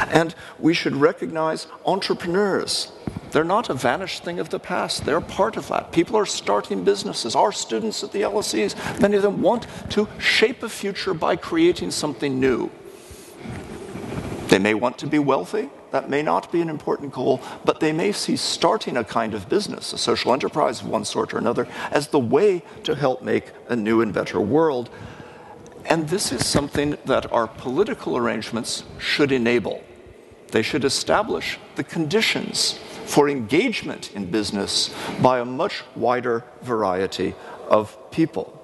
And we should recognize entrepreneurs they're not a vanished thing of the past. They're part of that. People are starting businesses. Our students at the LSEs, many of them want to shape a future by creating something new. They may want to be wealthy. That may not be an important goal, but they may see starting a kind of business, a social enterprise of one sort or another, as the way to help make a new and better world. And this is something that our political arrangements should enable. They should establish the conditions for engagement in business by a much wider variety of people.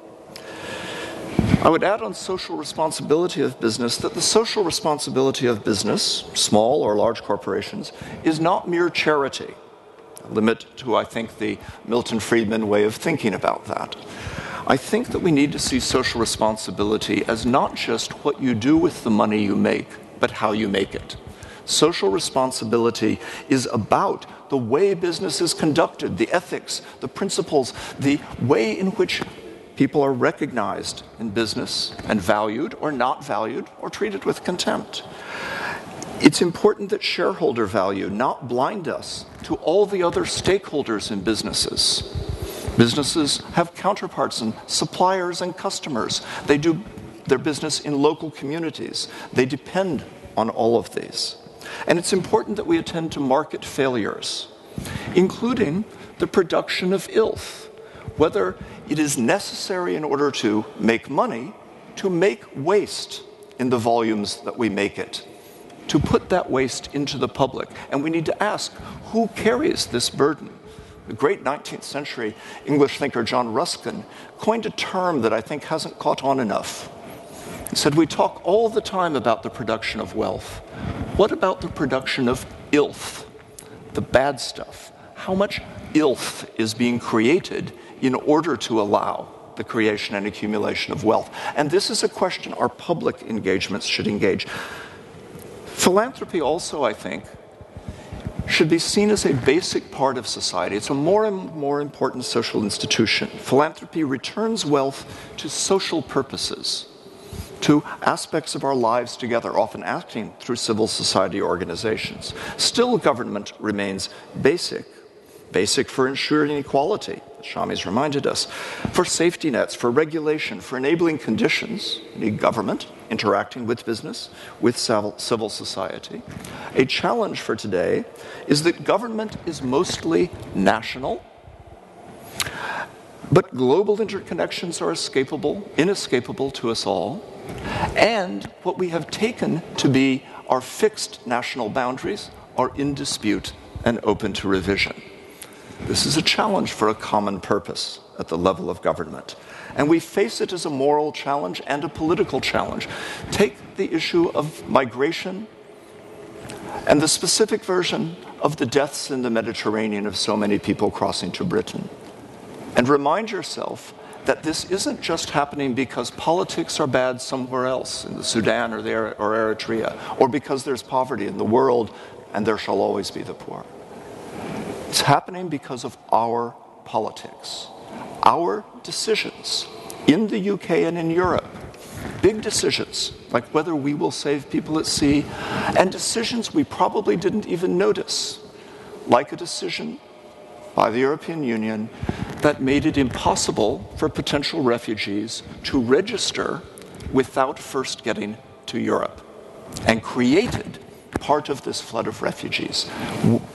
I would add on social responsibility of business that the social responsibility of business, small or large corporations, is not mere charity. A limit to, I think, the Milton Friedman way of thinking about that. I think that we need to see social responsibility as not just what you do with the money you make, but how you make it. Social responsibility is about the way business is conducted, the ethics, the principles, the way in which people are recognized in business and valued or not valued or treated with contempt. It's important that shareholder value not blind us to all the other stakeholders in businesses. Businesses have counterparts and suppliers and customers. They do their business in local communities. They depend on all of these. And it's important that we attend to market failures, including the production of ilth, whether it is necessary in order to make money to make waste in the volumes that we make it, to put that waste into the public. And we need to ask who carries this burden? The great 19th century English thinker John Ruskin coined a term that I think hasn't caught on enough. He said, We talk all the time about the production of wealth. What about the production of ilth, the bad stuff? How much ilth is being created in order to allow the creation and accumulation of wealth? And this is a question our public engagements should engage. Philanthropy, also, I think, should be seen as a basic part of society. It's a more and more important social institution. Philanthropy returns wealth to social purposes to aspects of our lives together, often acting through civil society organizations. Still, government remains basic, basic for ensuring equality, as Shami's reminded us, for safety nets, for regulation, for enabling conditions, need government interacting with business, with civil society. A challenge for today is that government is mostly national, but global interconnections are escapable, inescapable to us all. And what we have taken to be our fixed national boundaries are in dispute and open to revision. This is a challenge for a common purpose at the level of government. And we face it as a moral challenge and a political challenge. Take the issue of migration and the specific version of the deaths in the Mediterranean of so many people crossing to Britain. And remind yourself that this isn't just happening because politics are bad somewhere else in the Sudan or, the, or Eritrea, or because there's poverty in the world and there shall always be the poor. It's happening because of our politics, our decisions in the UK and in Europe. Big decisions, like whether we will save people at sea, and decisions we probably didn't even notice, like a decision by the European Union that made it impossible for potential refugees to register without first getting to Europe and created part of this flood of refugees.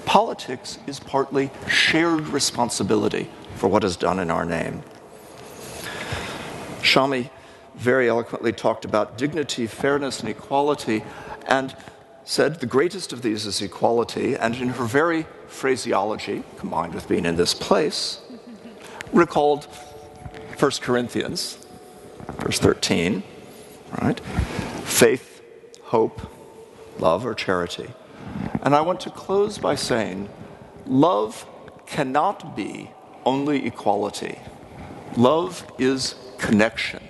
Politics is partly shared responsibility for what is done in our name. Shami very eloquently talked about dignity, fairness, and equality, and said the greatest of these is equality, and in her very phraseology, combined with being in this place, recalled 1 Corinthians, verse 13, right? Faith, hope, love, or charity. And I want to close by saying love cannot be only equality. Love is connection.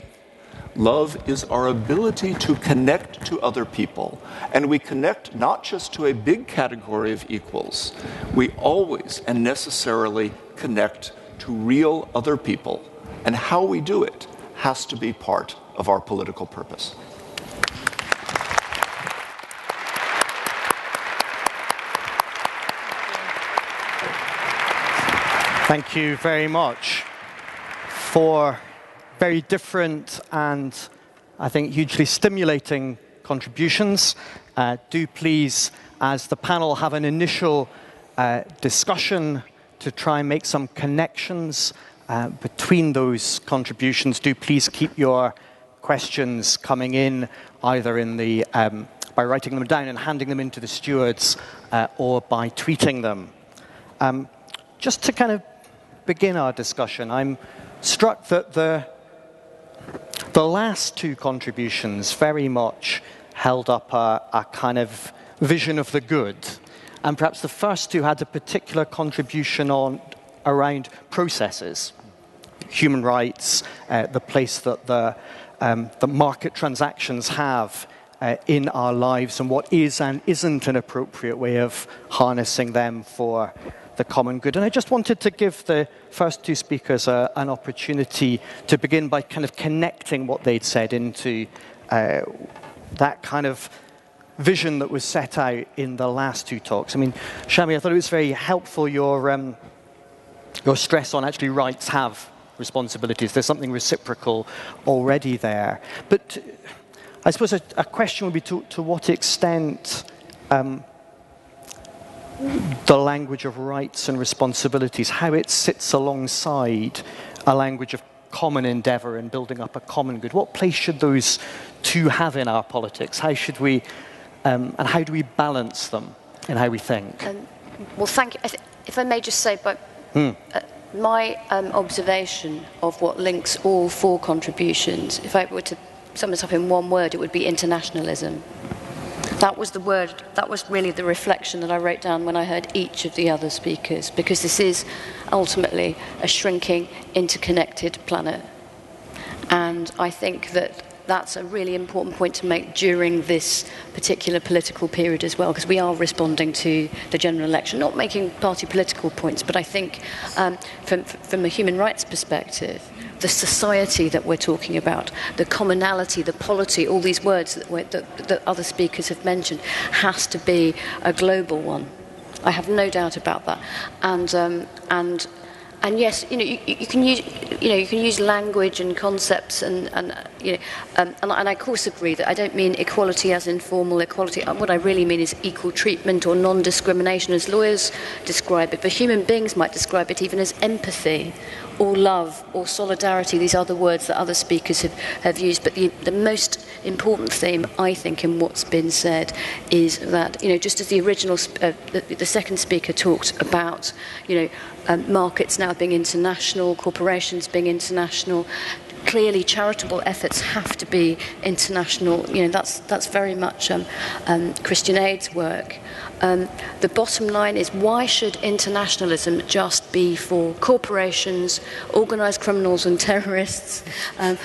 Love is our ability to connect to other people. And we connect not just to a big category of equals, we always and necessarily connect to real other people. And how we do it has to be part of our political purpose. Thank you very much for very different and I think hugely stimulating contributions. Uh, do please, as the panel, have an initial uh, discussion to try and make some connections uh, between those contributions. Do please keep your questions coming in either in the um, by writing them down and handing them into the stewards uh, or by tweeting them. Um, just to kind of begin our discussion, I'm struck that the, the last two contributions very much held up a, a kind of vision of the good. And perhaps the first two had a particular contribution on around processes, human rights, uh, the place that the, um, the market transactions have uh, in our lives, and what is and isn't an appropriate way of harnessing them for the common good. And I just wanted to give the first two speakers a, an opportunity to begin by kind of connecting what they'd said into uh, that kind of vision that was set out in the last two talks. I mean, Shami, I thought it was very helpful your, um, your stress on actually rights have responsibilities. There's something reciprocal already there. But I suppose a, a question would be to, to what extent um, the language of rights and responsibilities, how it sits alongside a language of common endeavor and building up a common good. What place should those two have in our politics? How should we, um, and how do we balance them in how we think? Um, well, thank you. If I may just say, but hmm. uh, my um, observation of what links all four contributions, if I were to sum it up in one word, it would be internationalism. That was the word, that was really the reflection that I wrote down when I heard each of the other speakers, because this is ultimately a shrinking, interconnected planet. And I think that that's a really important point to make during this particular political period as well, because we are responding to the general election, not making party political points, but I think um, from, from a human rights perspective, the society that we're talking about, the commonality, the polity, all these words that, that, that other speakers have mentioned, has to be a global one. I have no doubt about that. And, um, and and yes, you know, you, you, can use, you know, you can use language and concepts, and, and you know, um, and, and, I of course agree that I don't mean equality as informal equality. Uh, what I really mean is equal treatment or non-discrimination, as lawyers describe it. But human beings might describe it even as empathy or love or solidarity. These are the words that other speakers have, have used. But the, the most important theme, I think, in what's been said is that, you know, just as the original, uh, the, the second speaker talked about, you know, um, markets now being international, corporations being international, clearly charitable efforts have to be international. You know, that's, that's very much um, um, Christian Aid's work. Um, the bottom line is why should internationalism just be for corporations, organized criminals and terrorists, um,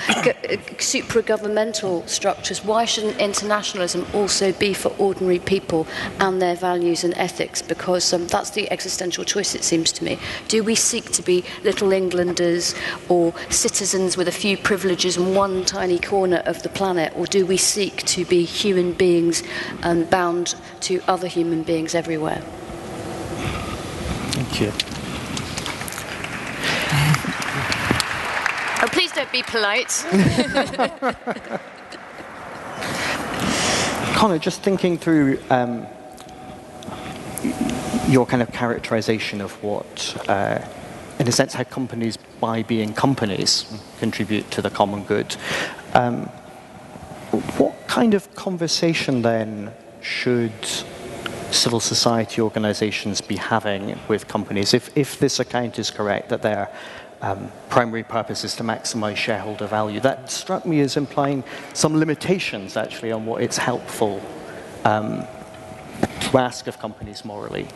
supra governmental structures? Why shouldn't internationalism also be for ordinary people and their values and ethics? Because um, that's the existential choice, it seems to me. Do we seek to be little Englanders or citizens with a few privileges in one tiny corner of the planet, or do we seek to be human beings um, bound to other human beings everywhere. Thank you. Oh, please don't be polite. Conor, just thinking through um, your kind of characterization of what, uh, in a sense, how companies, by being companies, contribute to the common good. Um, what kind of conversation then should civil society organizations be having with companies if, if this account is correct that they're um, primary purpose is to maximize shareholder value. That struck me as implying some limitations, actually, on what it's helpful um, to ask of companies morally.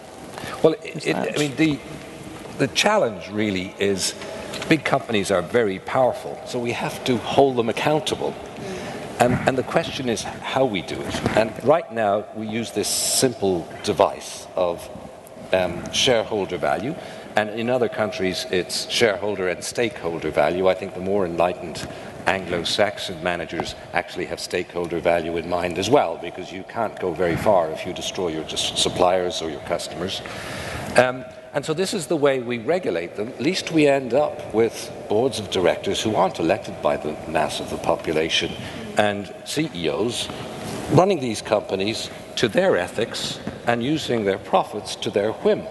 Well, it, it, I mean, the, the challenge really is big companies are very powerful, so we have to hold them accountable. And, and, the question is how we do it. And right now, we use this simple device of um, shareholder value. And in other countries, it's shareholder and stakeholder value. I think the more enlightened Anglo Saxon managers actually have stakeholder value in mind as well, because you can't go very far if you destroy your suppliers or your customers. Um, and so this is the way we regulate them. At least we end up with boards of directors who aren't elected by the mass of the population and CEOs running these companies to their ethics and using their profits to their whim.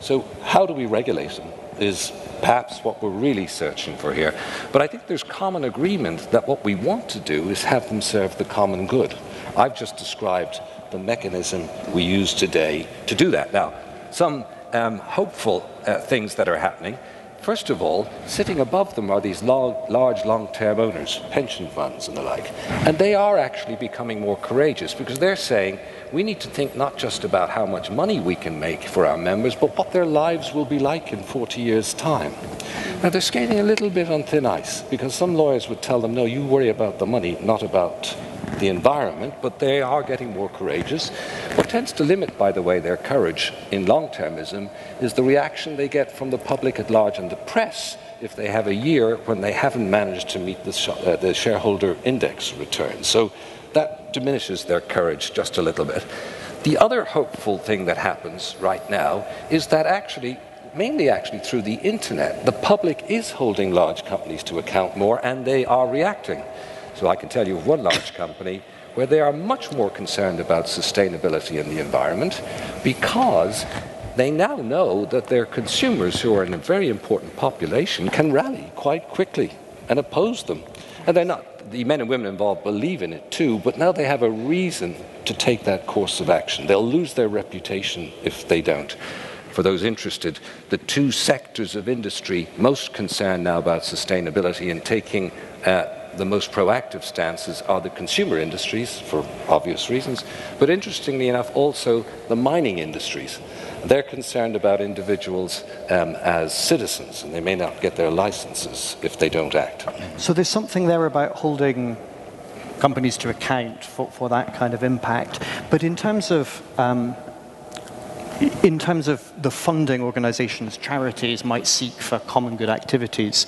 So how do we regulate them is perhaps what we're really searching for here. But I think there's common agreement that what we want to do is have them serve the common good. I've just described the mechanism we use today to do that. Now, some um, hopeful uh, things that are happening. First of all, sitting above them are these large long term owners, pension funds and the like. And they are actually becoming more courageous because they're saying we need to think not just about how much money we can make for our members, but what their lives will be like in 40 years' time. Now, they're skating a little bit on thin ice because some lawyers would tell them, no, you worry about the money, not about the environment, but they are getting more courageous. What tends to limit, by the way, their courage in long termism is the reaction they get from the public at large and the press if they have a year when they haven't managed to meet the, sh- uh, the shareholder index return. So that diminishes their courage just a little bit. The other hopeful thing that happens right now is that actually mainly actually through the internet, the public is holding large companies to account more and they are reacting. So I can tell you of one large company where they are much more concerned about sustainability and the environment because they now know that their consumers, who are in a very important population, can rally quite quickly and oppose them. And they're not, the men and women involved believe in it too, but now they have a reason to take that course of action. They'll lose their reputation if they don't. For those interested, the two sectors of industry most concerned now about sustainability and taking uh, the most proactive stances are the consumer industries, for obvious reasons, but interestingly enough, also the mining industries. They're concerned about individuals um, as citizens, and they may not get their licenses if they don't act. So there's something there about holding companies to account for, for that kind of impact. But in terms of um, in terms of the funding organizations charities might seek for common good activities,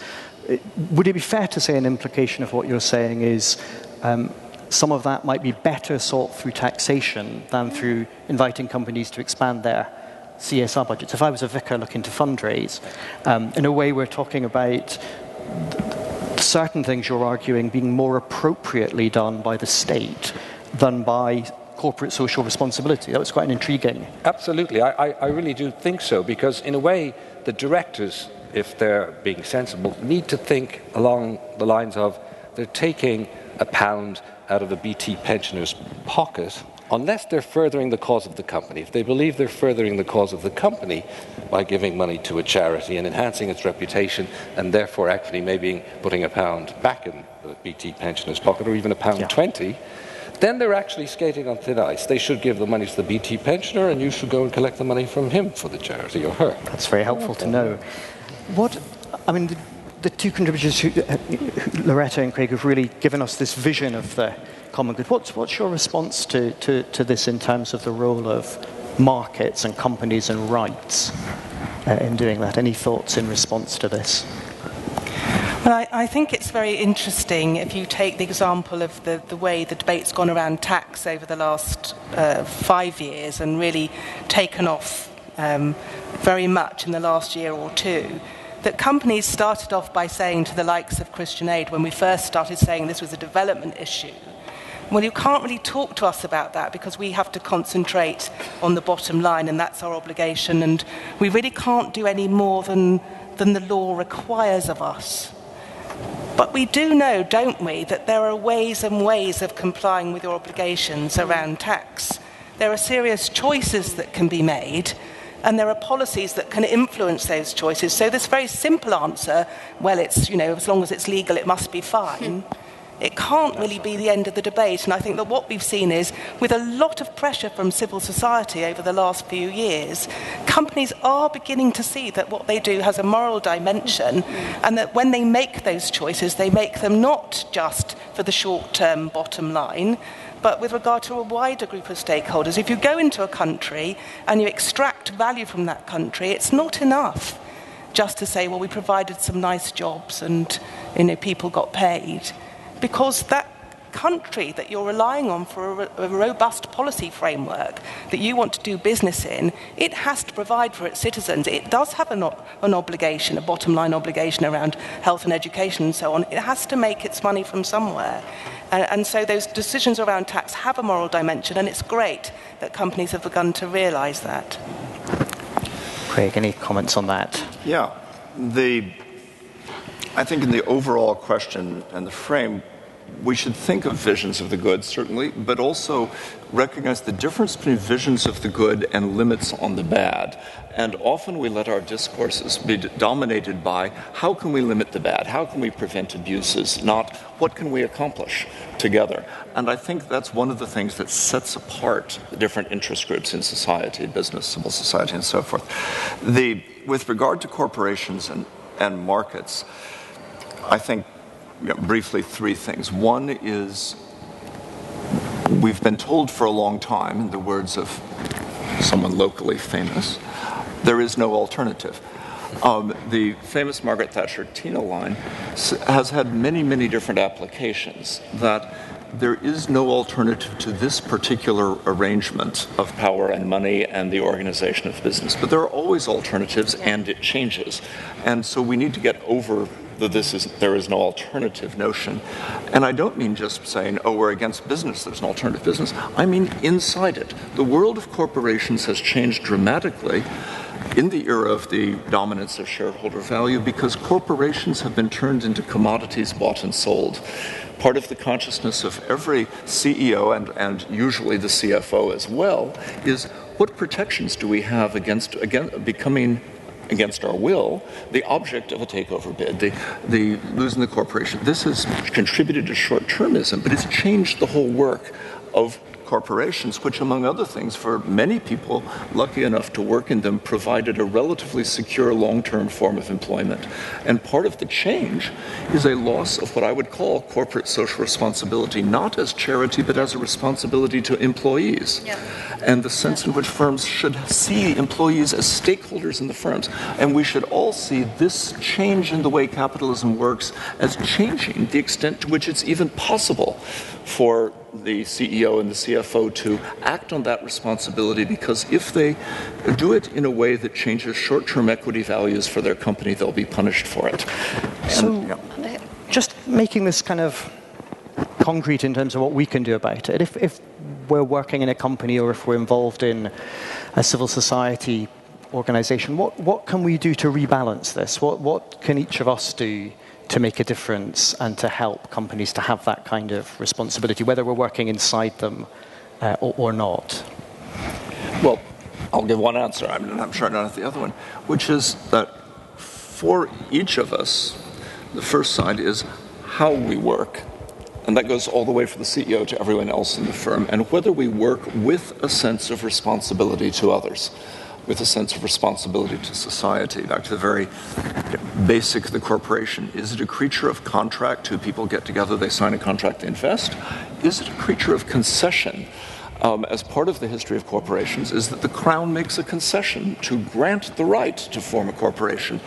would it be fair to say an implication of what you're saying is um, some of that might be better sought through taxation than through inviting companies to expand their CSR budgets? If I was a vicar looking to fundraise, um, in a way we're talking about certain things you're arguing being more appropriately done by the state than by corporate social responsibility. That was quite an intriguing. Absolutely, I, I, I really do think so because, in a way, the directors if they're being sensible, need to think along the lines of they're taking a pound out of the BT pensioner's pocket unless they're furthering the cause of the company. If they believe they're furthering the cause of the company by giving money to a charity and enhancing its reputation, and therefore actually maybe putting a pound back in the BT pensioner's pocket or even a pound yeah. 20, then they're actually skating on thin ice. They should give the money to the BT pensioner, and you should go and collect the money from him for the charity or her. That's very helpful to know. What, I mean, the, the two contributors, who, uh, Loretta and Craig, have really given us this vision of the common good. What's, what's your response to, to, to this in terms of the role of markets and companies and rights uh, in doing that? Any thoughts in response to this? Well, I, I, think it's very interesting if you take the example of the, the way the debate's gone around tax over the last uh, five years and really taken off um, very much in the last year or two that companies started off by saying to the likes of Christian Aid, when we first started saying this was a development issue, well, you can't really talk to us about that because we have to concentrate on the bottom line, and that's our obligation, and we really can't do any more than, than the law requires of us. But we do know, don't we, that there are ways and ways of complying with your obligations around tax. There are serious choices that can be made and there are policies that can influence those choices. So this very simple answer, well, it's, you know, as long as it's legal, it must be fine. It can't really be the end of the debate. And I think that what we've seen is, with a lot of pressure from civil society over the last few years, companies are beginning to see that what they do has a moral dimension and that when they make those choices, they make them not just for the short term bottom line, but with regard to a wider group of stakeholders. If you go into a country and you extract value from that country, it's not enough just to say, well, we provided some nice jobs and you know, people got paid. Because that country that you're relying on for a, a, robust policy framework that you want to do business in, it has to provide for its citizens. It does have an, an obligation, a bottom line obligation around health and education and so on. It has to make its money from somewhere. And, and so those decisions around tax have a moral dimension, and it's great that companies have begun to realise that. Craig, any comments on that? Yeah. The, I think in the overall question and the frame, we should think of visions of the good, certainly, but also recognize the difference between visions of the good and limits on the bad. And often we let our discourses be dominated by how can we limit the bad? How can we prevent abuses? Not what can we accomplish together? And I think that's one of the things that sets apart the different interest groups in society, business, civil society, and so forth. The, with regard to corporations and, and markets, I think briefly three things. One is we've been told for a long time, in the words of someone locally famous, there is no alternative. Um, the famous Margaret Thatcher Tina line has had many, many different applications that there is no alternative to this particular arrangement of power and money and the organization of business. But there are always alternatives and it changes. And so we need to get over that this is there is no alternative notion. And I don't mean just saying, oh, we're against business, there's an alternative business. I mean inside it. The world of corporations has changed dramatically in the era of the dominance of shareholder value because corporations have been turned into commodities bought and sold. Part of the consciousness of every CEO and, and usually the CFO as well is what protections do we have against, against becoming against our will, the object of a takeover bid, the, the losing the corporation. This has contributed to short termism, but it's changed the whole work of corporations, which, among other things, for many people lucky enough to work in them, provided a relatively secure long term form of employment. And part of the change is a loss of what I would call corporate social responsibility, not as charity, but as a responsibility to employees. Yep. And the sense in which firms should see employees as stakeholders in the firms. And we should all see this change in the way capitalism works as changing the extent to which it's even possible for the CEO and the CFO to act on that responsibility because if they do it in a way that changes short term equity values for their company, they'll be punished for it. And, so, yeah. just making this kind of concrete in terms of what we can do about it. If, if we're working in a company or if we're involved in a civil society organization, what, what can we do to rebalance this? What, what can each of us do to make a difference and to help companies to have that kind of responsibility, whether we're working inside them uh, or, or, not? Well, I'll give one answer. I mean, I'm sure not the other one, which is that for each of us, the first side is how we work. And that goes all the way from the CEO to everyone else in the firm, and whether we work with a sense of responsibility to others with a sense of responsibility to society. Back to the very basic of the corporation. Is it a creature of contract? Two people get together, they sign a contract, they invest? Is it a creature of concession? Um, as part of the history of corporations, is that the crown makes a concession to grant the right to form a corporation.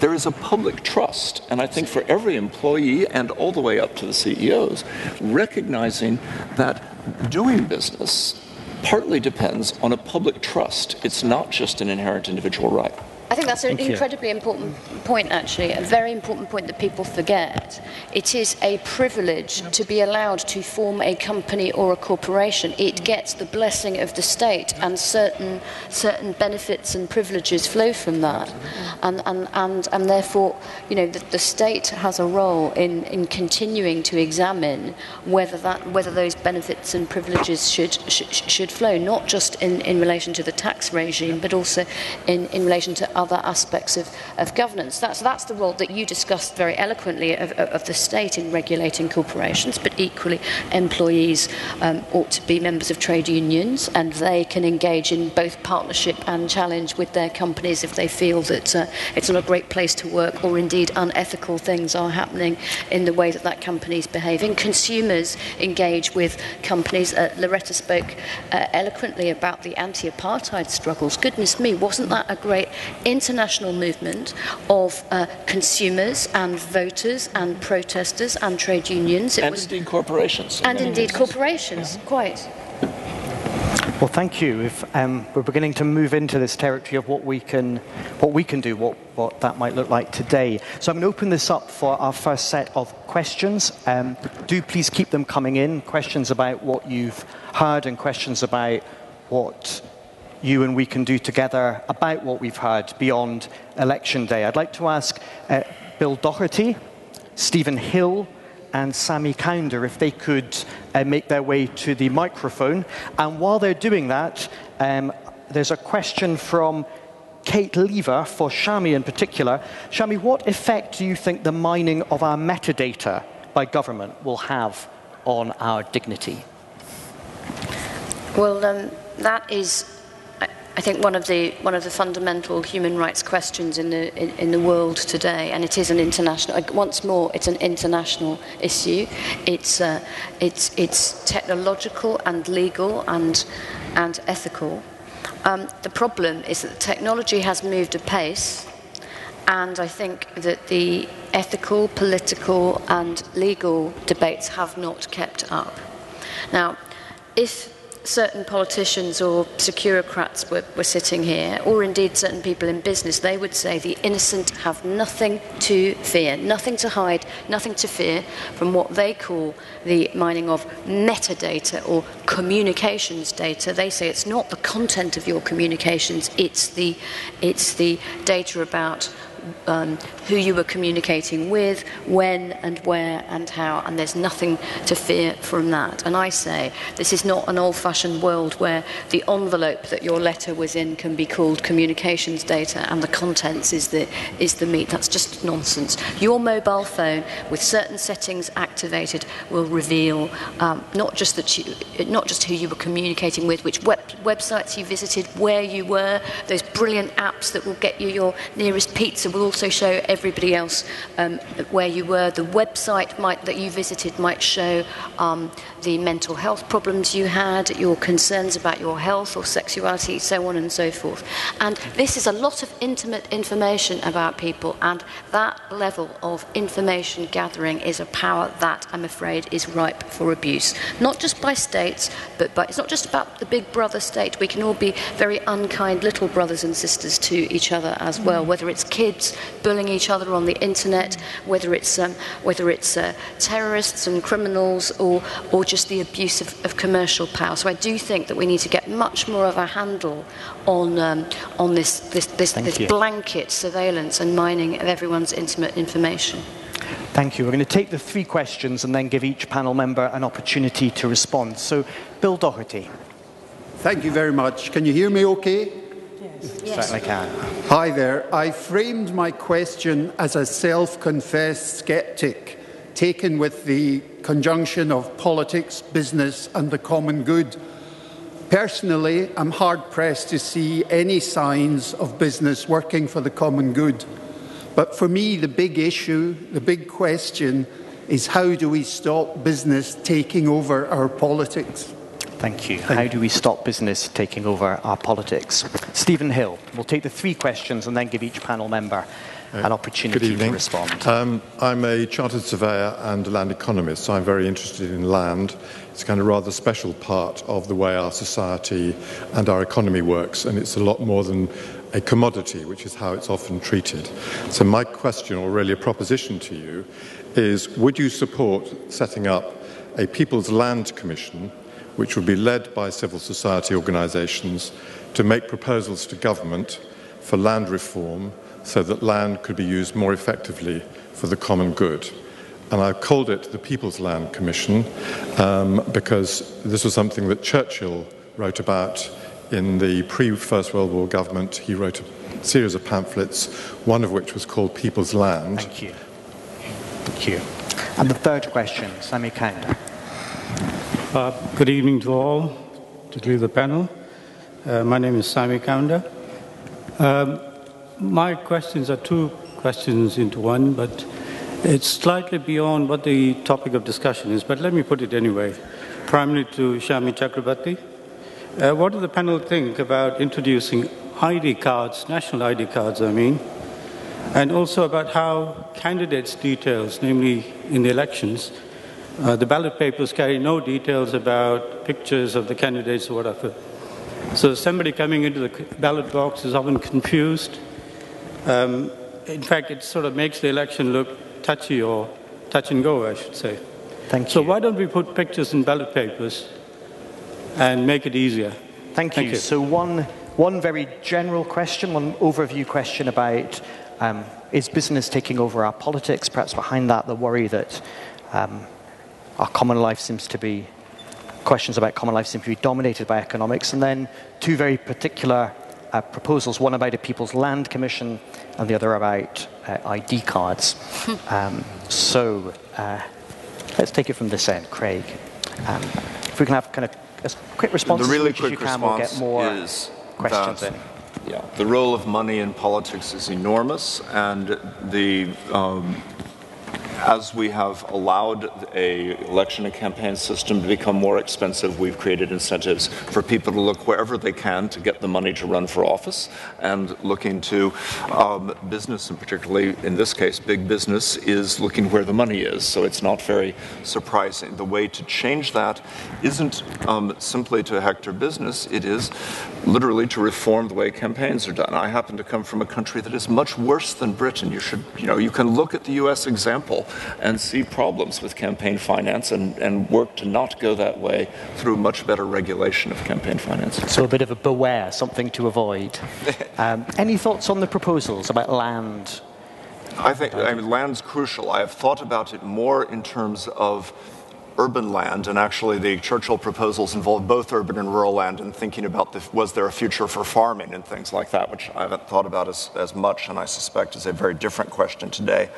There is a public trust, and I think for every employee and all the way up to the CEOs, recognizing that doing business partly depends on a public trust. It's not just an inherent individual right. I think that's an Thank incredibly you. important point, actually, a very important point that people forget. It is a privilege to be allowed to form a company or a corporation. It gets the blessing of the state, and certain, certain benefits and privileges flow from that. And, and, and, and therefore, you know, the, the state has a role in, in continuing to examine whether, that, whether those benefits and privileges should, should, should flow, not just in, in relation to the tax regime, but also in, in relation to other aspects of, of governance. That's, that's the role that you discussed very eloquently of, of the state in regulating corporations, but equally employees um, ought to be members of trade unions and they can engage in both partnership and challenge with their companies if they feel that uh, it's not a great place to work or indeed unethical things are happening in the way that that company is behaving. Consumers engage with companies. Uh, Loretta spoke uh, eloquently about the anti-apartheid struggles. Goodness me, wasn't that a great international movement of uh, consumers and voters and protesters and trade unions. It and was, indeed corporations. And indeed corporations, yeah. quite. Well, thank you. If um, we're beginning to move into this territory of what we can, what we can do, what, what that might look like today. So I'm going to open this up for our first set of questions. Um, do please keep them coming in. Questions about what you've heard and questions about what you and we can do together about what we've heard beyond election day. I'd like to ask uh, Bill Doherty, Stephen Hill, and Sami Kaunda if they could uh, make their way to the microphone. And while they're doing that, um, there's a question from Kate Lever for Shami in particular. Shami, what effect do you think the mining of our metadata by government will have on our dignity? Well, um, that is I think one of the one of the fundamental human rights questions in the in, in, the world today, and it is an international. Once more, it's an international issue. It's uh, it's it's technological and legal and and ethical. Um, the problem is that technology has moved apace, and I think that the ethical, political, and legal debates have not kept up. Now, if certain politicians or securocrats were, were sitting here, or indeed certain people in business, they would say the innocent have nothing to fear, nothing to hide, nothing to fear from what they call the mining of metadata or communications data. They say it's not the content of your communications, it's the, it's the data about um, who you were communicating with, when and where and how, and there's nothing to fear from that. And I say this is not an old fashioned world where the envelope that your letter was in can be called communications data and the contents is the, is the meat. That's just nonsense. Your mobile phone, with certain settings activated, will reveal um, not, just that you, not just who you were communicating with, which web, websites you visited, where you were, those brilliant apps that will get you your nearest pizza will also show everybody else um, where you were. The website might, that you visited might show um, the mental health problems you had, your concerns about your health or sexuality, so on and so forth. And this is a lot of intimate information about people, and that level of information gathering is a power that I'm afraid is ripe for abuse. Not just by states, but by, it's not just about the big brother state. We can all be very unkind little brothers and sisters to each other as well, whether it's kids bullying each other on the internet, whether it's, um, whether it's uh, terrorists and criminals or, or just the abuse of, of, commercial power. So I do think that we need to get much more of a handle on, um, on this, this, this, this blanket surveillance and mining of everyone's intimate information. Thank you. We're going to take the three questions and then give each panel member an opportunity to respond. So, Bill Doherty. Thank you very much. Can you hear me okay? Yes. Certainly can. Hi there. I framed my question as a self confessed skeptic, taken with the conjunction of politics, business, and the common good. Personally, I'm hard pressed to see any signs of business working for the common good. But for me, the big issue, the big question, is how do we stop business taking over our politics? Thank you. Thank How do we stop business taking over our politics? Stephen Hill. We'll take the three questions and then give each panel member uh, an opportunity to respond. Um, I'm a chartered surveyor and a land economist, so I'm very interested in land. It's a kind of rather special part of the way our society and our economy works, and it's a lot more than a commodity, which is how it's often treated. So, my question, or really a proposition to you, is would you support setting up a People's Land Commission, which would be led by civil society organisations, to make proposals to government for land reform so that land could be used more effectively for the common good? And I called it the People's Land Commission um, because this was something that Churchill wrote about in the pre First World War government. He wrote a series of pamphlets, one of which was called People's Land. Thank you. Thank you. And the third question, Sami Kaunda. Uh, good evening to all, particularly the panel. Uh, my name is Sami Kaunda. Um, my questions are two questions into one, but it's slightly beyond what the topic of discussion is, but let me put it anyway. Primarily to Shami Chakrabarti. Uh, what does the panel think about introducing ID cards, national ID cards, I mean, and also about how candidates' details, namely in the elections, uh, the ballot papers carry no details about pictures of the candidates or whatever. So somebody coming into the ballot box is often confused. Um, in fact, it sort of makes the election look touchy or touch and go, I should say. Thank you. So why don't we put pictures in ballot papers and make it easier? Thank you. Thank you. So one, one very general question, one overview question about um, is business taking over our politics? Perhaps behind that, the worry that um, our common life seems to be questions about common life seem to be dominated by economics, and then two very particular uh, proposals: one about a People's Land Commission, and the other about uh, ID cards. um, so uh, let's take it from this end, Craig. Um, if we can have kind of a quick response, the really as quick as you can, we'll response get more is questions that, in. Yeah, the role of money in politics is enormous, and the um, as we have allowed a election and campaign system to become more expensive, we've created incentives for people to look wherever they can to get the money to run for office, and looking to um, business, and particularly in this case, big business is looking where the money is. So it's not very surprising. The way to change that isn't um, simply to hector business; it is literally to reform the way campaigns are done. I happen to come from a country that is much worse than Britain. You should, you know, you can look at the U.S. example and see problems with campaign finance and, and work to not go that way through much better regulation of campaign finance. So a bit of a beware, something to avoid. Um, any thoughts on the proposals about land? I think I mean, land's crucial. I have thought about it more in terms of urban land, and actually the Churchill proposals involve both urban and rural land, and thinking about the, was there a future for farming and things like that, which I haven't thought about as, as much, and I suspect is a very different question today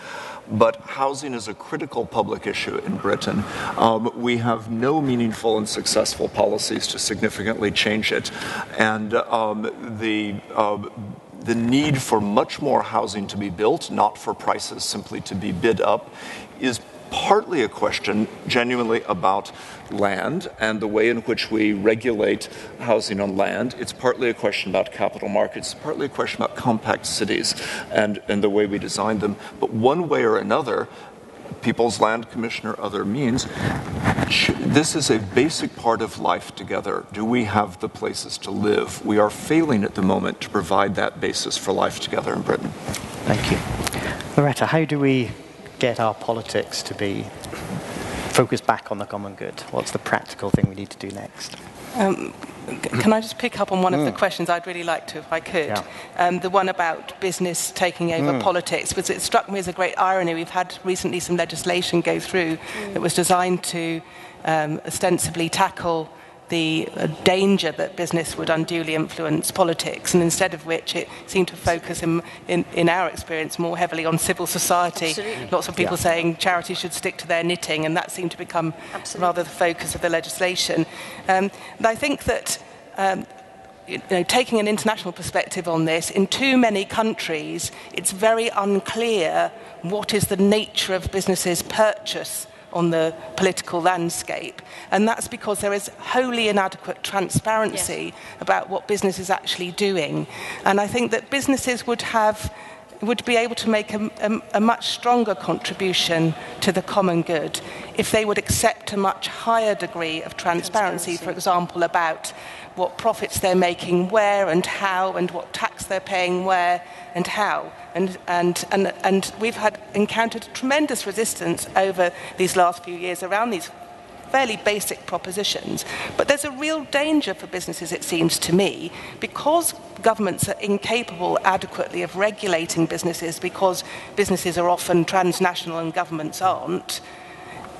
but housing is a critical public issue in Britain. Um, we have no meaningful and successful policies to significantly change it. And um, the uh, the need for much more housing to be built, not for prices simply to be bid up, is partly a question genuinely about land and the way in which we regulate housing on land. It's partly a question about capital markets, partly a question about compact cities and, and the way we design them. But one way or another, People's Land Commission or other means, this is a basic part of life together. Do we have the places to live? We are failing at the moment to provide that basis for life together in Britain. Thank you. Loretta, how do we get our politics to be focused back on the common good? What's the practical thing we need to do next? Um, can I just pick up on one of the questions I'd really like to, if I could? Yeah. Um, the one about business taking over politics, because it struck me as a great irony. We've had recently some legislation go through that was designed to um, ostensibly tackle the uh, danger that business would unduly influence politics, and instead of which it seemed to focus, in, in, in our experience, more heavily on civil society. Absolutely. Lots of people Yeah. saying charities should stick to their knitting, and that seemed to become Absolutely. rather the focus of the legislation. Um, and I think that. Um, you know, taking an international perspective on this, in too many countries, it's very unclear what is the nature of businesses' purchase on the political landscape. And that's because there is wholly inadequate transparency about what business is actually doing. And I think that businesses would have would be able to make a, a, a much stronger contribution to the common good if they would accept a much higher degree of transparency, for example, about what profits they're making where and how, and what tax they're paying where and how. And, and, and, and we've had encountered tremendous resistance over these last few years around these fairly basic propositions. But there's a real danger for businesses, it seems to me, because governments are incapable adequately of regulating businesses because businesses are often transnational and governments aren't,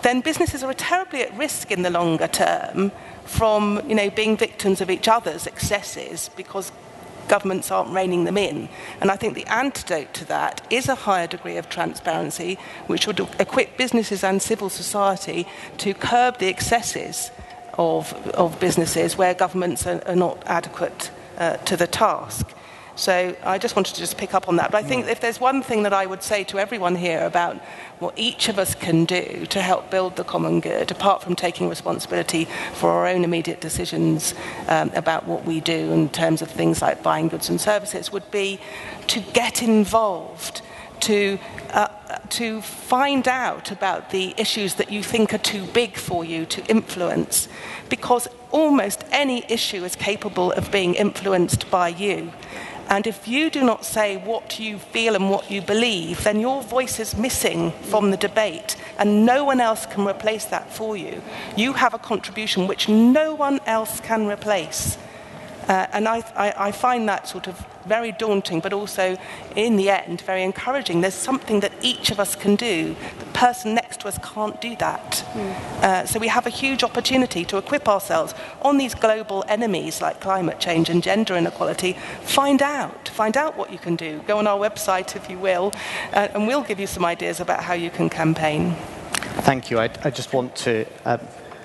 then businesses are terribly at risk in the longer term from you know, being victims of each other's excesses because governments aren't reining them in. And I think the antidote to that is a higher degree of transparency, which would equip businesses and civil society to curb the excesses of, of businesses where governments are, are not adequate uh, to the task. So I just wanted to just pick up on that. But I think if there's one thing that I would say to everyone here about what each of us can do to help build the common good, apart from taking responsibility for our own immediate decisions um, about what we do in terms of things like buying goods and services, would be to get involved, to uh, to find out about the issues that you think are too big for you to influence, because almost any issue is capable of being influenced by you. And if you do not say what you feel and what you believe, then your voice is missing from the debate, and no one else can replace that for you. You have a contribution which no one else can replace. Uh, and I, I, I, find that sort of very daunting, but also, in the end, very encouraging. There's something that each of us can do. The person next to us can't do that. Mm. Uh, so we have a huge opportunity to equip ourselves on these global enemies like climate change and gender inequality. Find out. Find out what you can do. Go on our website, if you will, uh, and we'll give you some ideas about how you can campaign. Thank you. I, I just want to, um,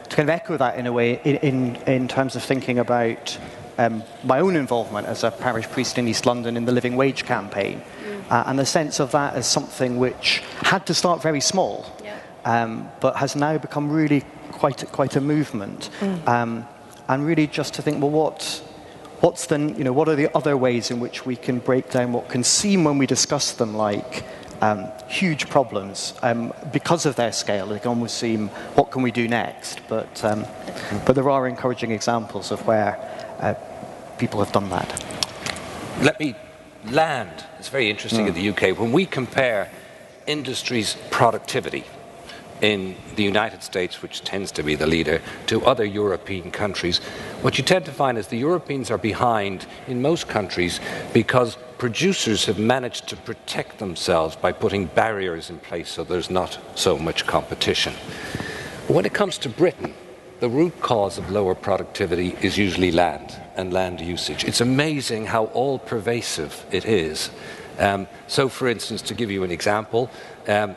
to kind of echo that in a way in, in, in terms of thinking about um, my own involvement as a parish priest in East London in the Living Wage campaign. Mm. Uh, and the sense of that as something which had to start very small, yeah. um, but has now become really quite, quite a movement. Mm. Um, and really just to think, well, what, what's the, you know, what are the other ways in which we can break down what can seem when we discuss them like um, huge problems um, because of their scale. They can almost seem, what can we do next? But, um, but there are encouraging examples of where uh, people have done that. Let me land. It's very interesting mm. in the UK. When we compare industry's productivity in the United States, which tends to be the leader, to other European countries, what you tend to find is the Europeans are behind in most countries because producers have managed to protect themselves by putting barriers in place so there's not so much competition. When it comes to Britain, the root cause of lower productivity is usually land and land usage. It's amazing how all pervasive it is. Um, so, for instance, to give you an example, um,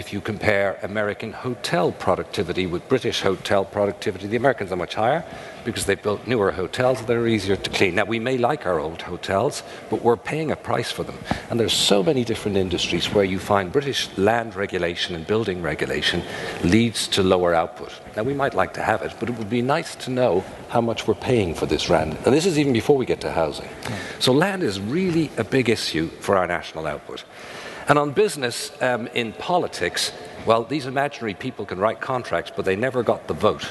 if you compare American hotel productivity with British hotel productivity, the Americans are much higher because they've built newer hotels that are easier to clean. Now, we may like our old hotels, but we're paying a price for them. And there's so many different industries where you find British land regulation and building regulation leads to lower output. Now, we might like to have it, but it would be nice to know how much we're paying for this land. And this is even before we get to housing. So, land is really a big issue for our national output. And on business, um, in politics, well, these imaginary people can write contracts, but they never got the vote.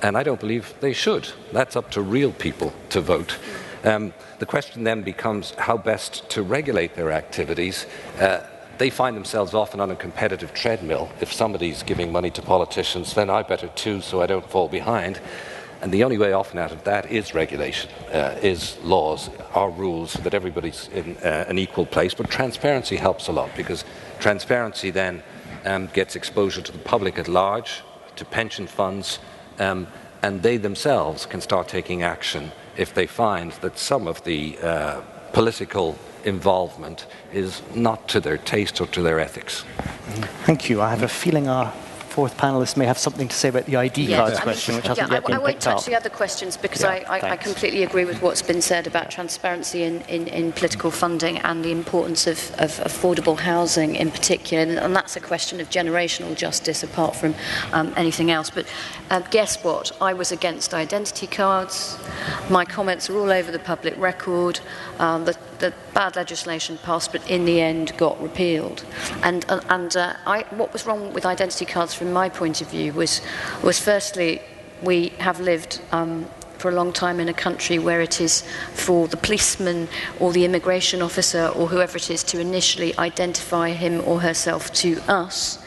And I don't believe they should. That's up to real people to vote. Um, the question then becomes how best to regulate their activities. Uh, they find themselves often on a competitive treadmill. If somebody's giving money to politicians, then I better too, so I don't fall behind. And the only way often out of that is regulation, uh, is laws, are rules, so that everybody's in uh, an equal place. But transparency helps a lot because transparency then um, gets exposure to the public at large, to pension funds, um, and they themselves can start taking action if they find that some of the uh, political involvement is not to their taste or to their ethics. Thank you. I have a feeling our fourth panelist may have something to say about the ID yes, cards question, which hasn't yeah, yet I, been I won't touch up. the other questions because yeah, I, I, I, completely agree with what's been said about transparency in, in, in political funding and the importance of, of affordable housing in particular. And, and, that's a question of generational justice apart from um, anything else. But uh, guess what? I was against identity cards. My comments are all over the public record. Um, the, the bad legislation passed, but in the end got repealed. And, uh, and uh, I, what was wrong with identity cards from my point of view was, was firstly, we have lived um, for a long time in a country where it is for the policeman or the immigration officer or whoever it is to initially identify him or herself to us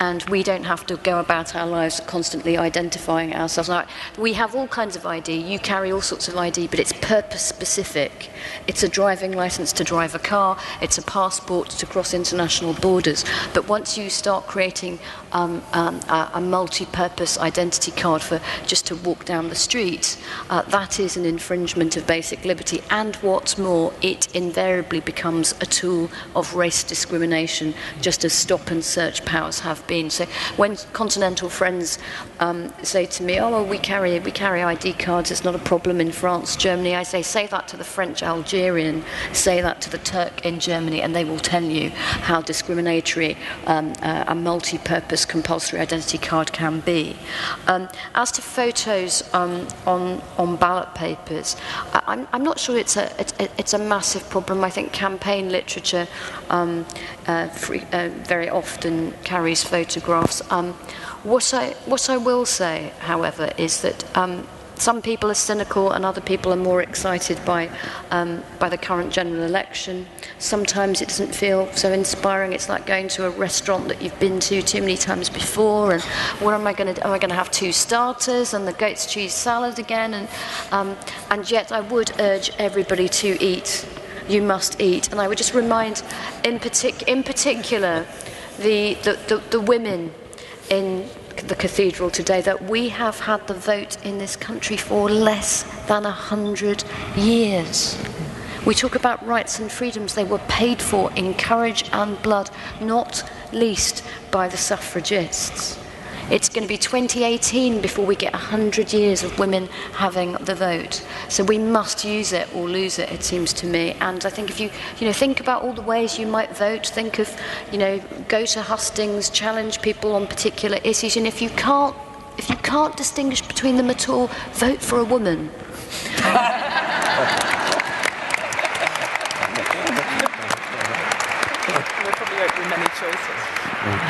and we don't have to go about our lives constantly identifying ourselves. We have all kinds of ID, you carry all sorts of ID, but it's purpose specific. It's a driving license to drive a car, it's a passport to cross international borders. But once you start creating um, um, a, a multi purpose identity card for just to walk down the street, uh, that is an infringement of basic liberty. And what's more, it invariably becomes a tool of race discrimination, just as stop and search powers have been. So when continental friends um, say to me, "Oh, well, we carry we carry ID cards. It's not a problem in France, Germany," I say, "Say that to the French Algerian. Say that to the Turk in Germany, and they will tell you how discriminatory um, uh, a multi-purpose compulsory identity card can be." Um, as to photos um, on on ballot papers, I'm, I'm not sure it's a it's, it's a massive problem. I think campaign literature um, uh, free, uh, very often carries photographs. Um, what, I, what I will say, however, is that um, some people are cynical and other people are more excited by, um, by the current general election. Sometimes it doesn't feel so inspiring. It's like going to a restaurant that you've been to too many times before. And what am I going to? Am I going to have two starters and the goat's cheese salad again? And um, and yet I would urge everybody to eat. You must eat. And I would just remind, in, partic- in particular, the, the, the, the women in the cathedral today that we have had the vote in this country for less than a hundred years. We talk about rights and freedoms, they were paid for in courage and blood, not least by the suffragists. It's going to be 2018 before we get 100 years of women having the vote. So we must use it or lose it, it seems to me. And I think if you, you know, think about all the ways you might vote, think of, you know, go to hustings, challenge people on particular issues. And if you can't, if you can't distinguish between them at all, vote for a woman.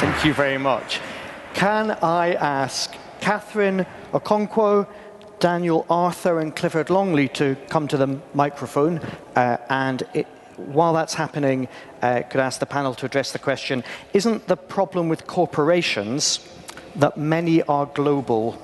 Thank you very much. Can I ask Catherine Okonkwo, Daniel Arthur, and Clifford Longley to come to the microphone? Uh, and it, while that's happening, uh, could I ask the panel to address the question Isn't the problem with corporations that many are global,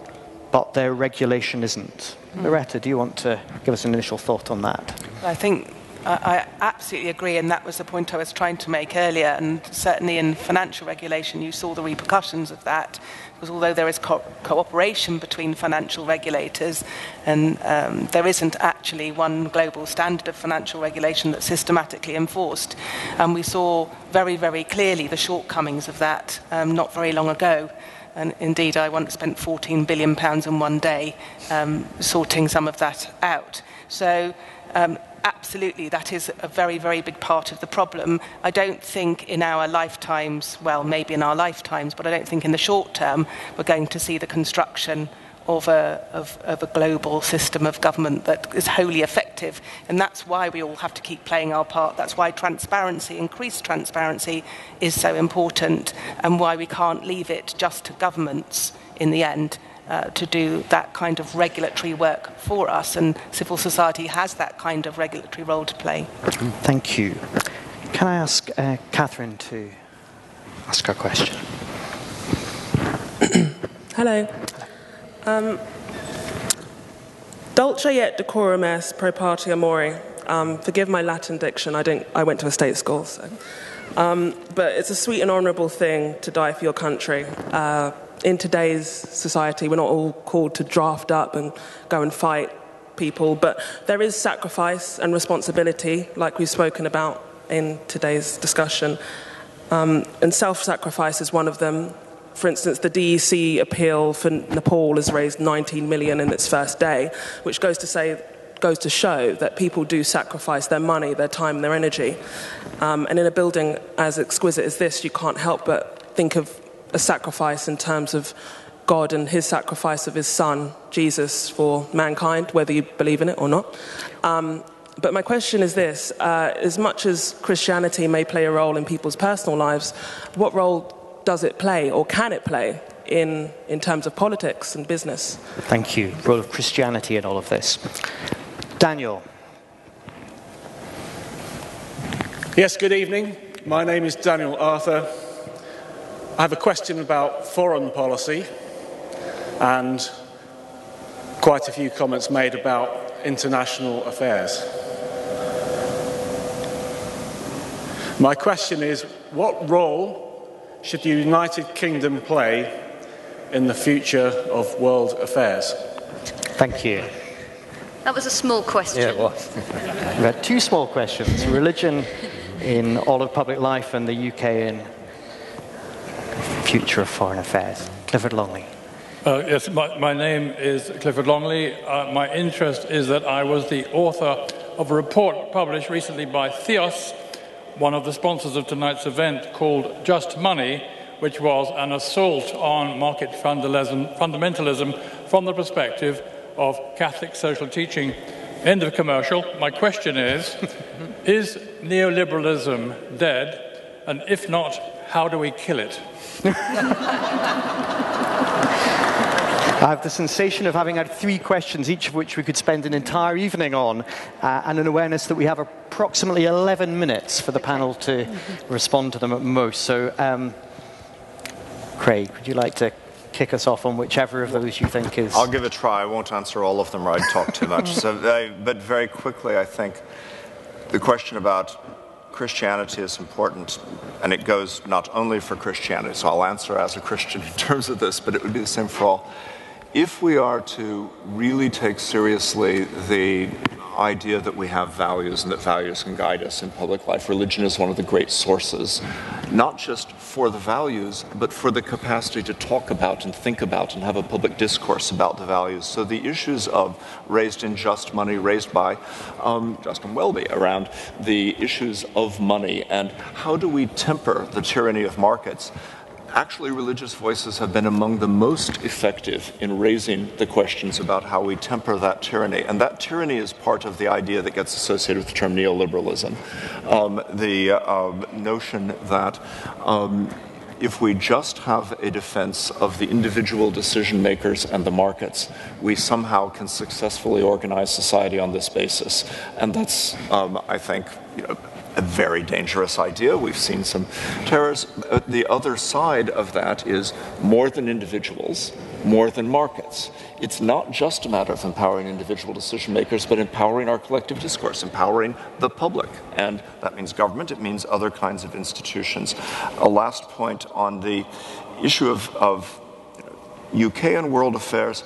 but their regulation isn't? Mm. Loretta, do you want to give us an initial thought on that? I think I absolutely agree, and that was the point I was trying to make earlier. And certainly in financial regulation, you saw the repercussions of that. Because although there is co- cooperation between financial regulators, and um, there isn't actually one global standard of financial regulation that's systematically enforced, and we saw very, very clearly the shortcomings of that um, not very long ago. And indeed, I once spent 14 billion pounds in one day um, sorting some of that out. So um, absolutely, that is a very, very big part of the problem. I don't think in our lifetimes, well, maybe in our lifetimes, but I don't think in the short term we're going to see the construction of a, of, of a global system of government that is wholly effective. And that's why we all have to keep playing our part. That's why transparency, increased transparency, is so important, and why we can't leave it just to governments in the end uh, to do that kind of regulatory work for us, and civil society has that kind of regulatory role to play. Thank you. Can I ask uh, Catherine to ask a question? Hello. Um, Dulce et decorum est pro patria mori. Um, forgive my Latin diction. I, don't, I went to a state school, so. Um, but it's a sweet and honourable thing to die for your country. Uh, in today's society, we're not all called to draft up and go and fight people, but there is sacrifice and responsibility, like we've spoken about in today's discussion. Um, and self sacrifice is one of them. For instance, the DEC appeal for Nepal has raised 19 million in its first day, which goes to say goes to show that people do sacrifice their money, their time, their energy. Um, and in a building as exquisite as this, you can't help but think of a sacrifice in terms of God and his sacrifice of his son, Jesus, for mankind, whether you believe in it or not. Um, but my question is this uh, as much as Christianity may play a role in people's personal lives, what role does it play or can it play in, in terms of politics and business. Thank you. Role of Christianity in all of this. Daniel. Yes, good evening. My name is Daniel Arthur. I have a question about foreign policy and quite a few comments made about international affairs. My question is what role should the United Kingdom play in the future of world affairs? Thank you. That was a small question. Yeah, it was. we had two small questions religion in all of public life and the UK in future of foreign affairs. Clifford Longley. Uh, yes, my, my, name is Clifford Longley. Uh, my interest is that I was the author of a report published recently by Theos, one of the sponsors of tonight's event, called Just Money, which was an assault on market fundamentalism, fundamentalism from the perspective of Catholic social teaching. End of commercial. My question is Is neoliberalism dead? And if not, how do we kill it? I have the sensation of having had three questions, each of which we could spend an entire evening on, uh, and an awareness that we have approximately 11 minutes for the panel to respond to them at most. So, um, Craig, would you like to kick us off on whichever of those you think is. I'll give it a try. I won't answer all of them or I'd talk too much. so, but very quickly, I think the question about Christianity is important, and it goes not only for Christianity, so I'll answer as a Christian in terms of this, but it would be the same for all. If we are to really take seriously the idea that we have values and that values can guide us in public life. Religion is one of the great sources, not just for the values, but for the capacity to talk about and think about and have a public discourse about the values. So the issues of raised in just money, raised by um, Justin Welby around the issues of money and how do we temper the tyranny of markets actually, religious voices have been among the most effective in raising the questions about how we temper that tyranny. And that tyranny is part of the idea that gets associated with the term neoliberalism. Um, the uh, notion that um, if we just have a defense of the individual decision makers and the markets, we somehow can successfully organize society on this basis. And that's, um, I think, you know, a very dangerous idea. We've seen some terrors. Uh, the other side of that is more than individuals, more than markets. It's not just a matter of empowering individual decision makers, but empowering our collective discourse, empowering the public. And that means government, it means other kinds of institutions. A last point on the issue of, of UK and world affairs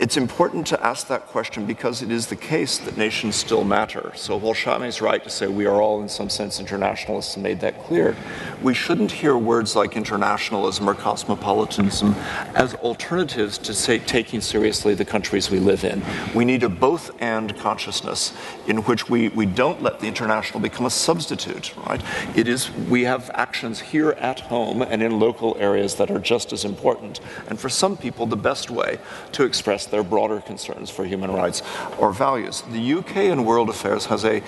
it's important to ask that question because it is the case that nations still matter. So while is right to say we are all in some sense internationalists and made that clear, we shouldn't hear words like internationalism or cosmopolitanism as alternatives to say taking seriously the countries we live in. We need a both and consciousness in which we, we don't let the international become a substitute, right? It is we have actions here at home and in local areas that are just as important. And for some people the best way to express their broader concerns for human rights or values. The UK in world affairs has a,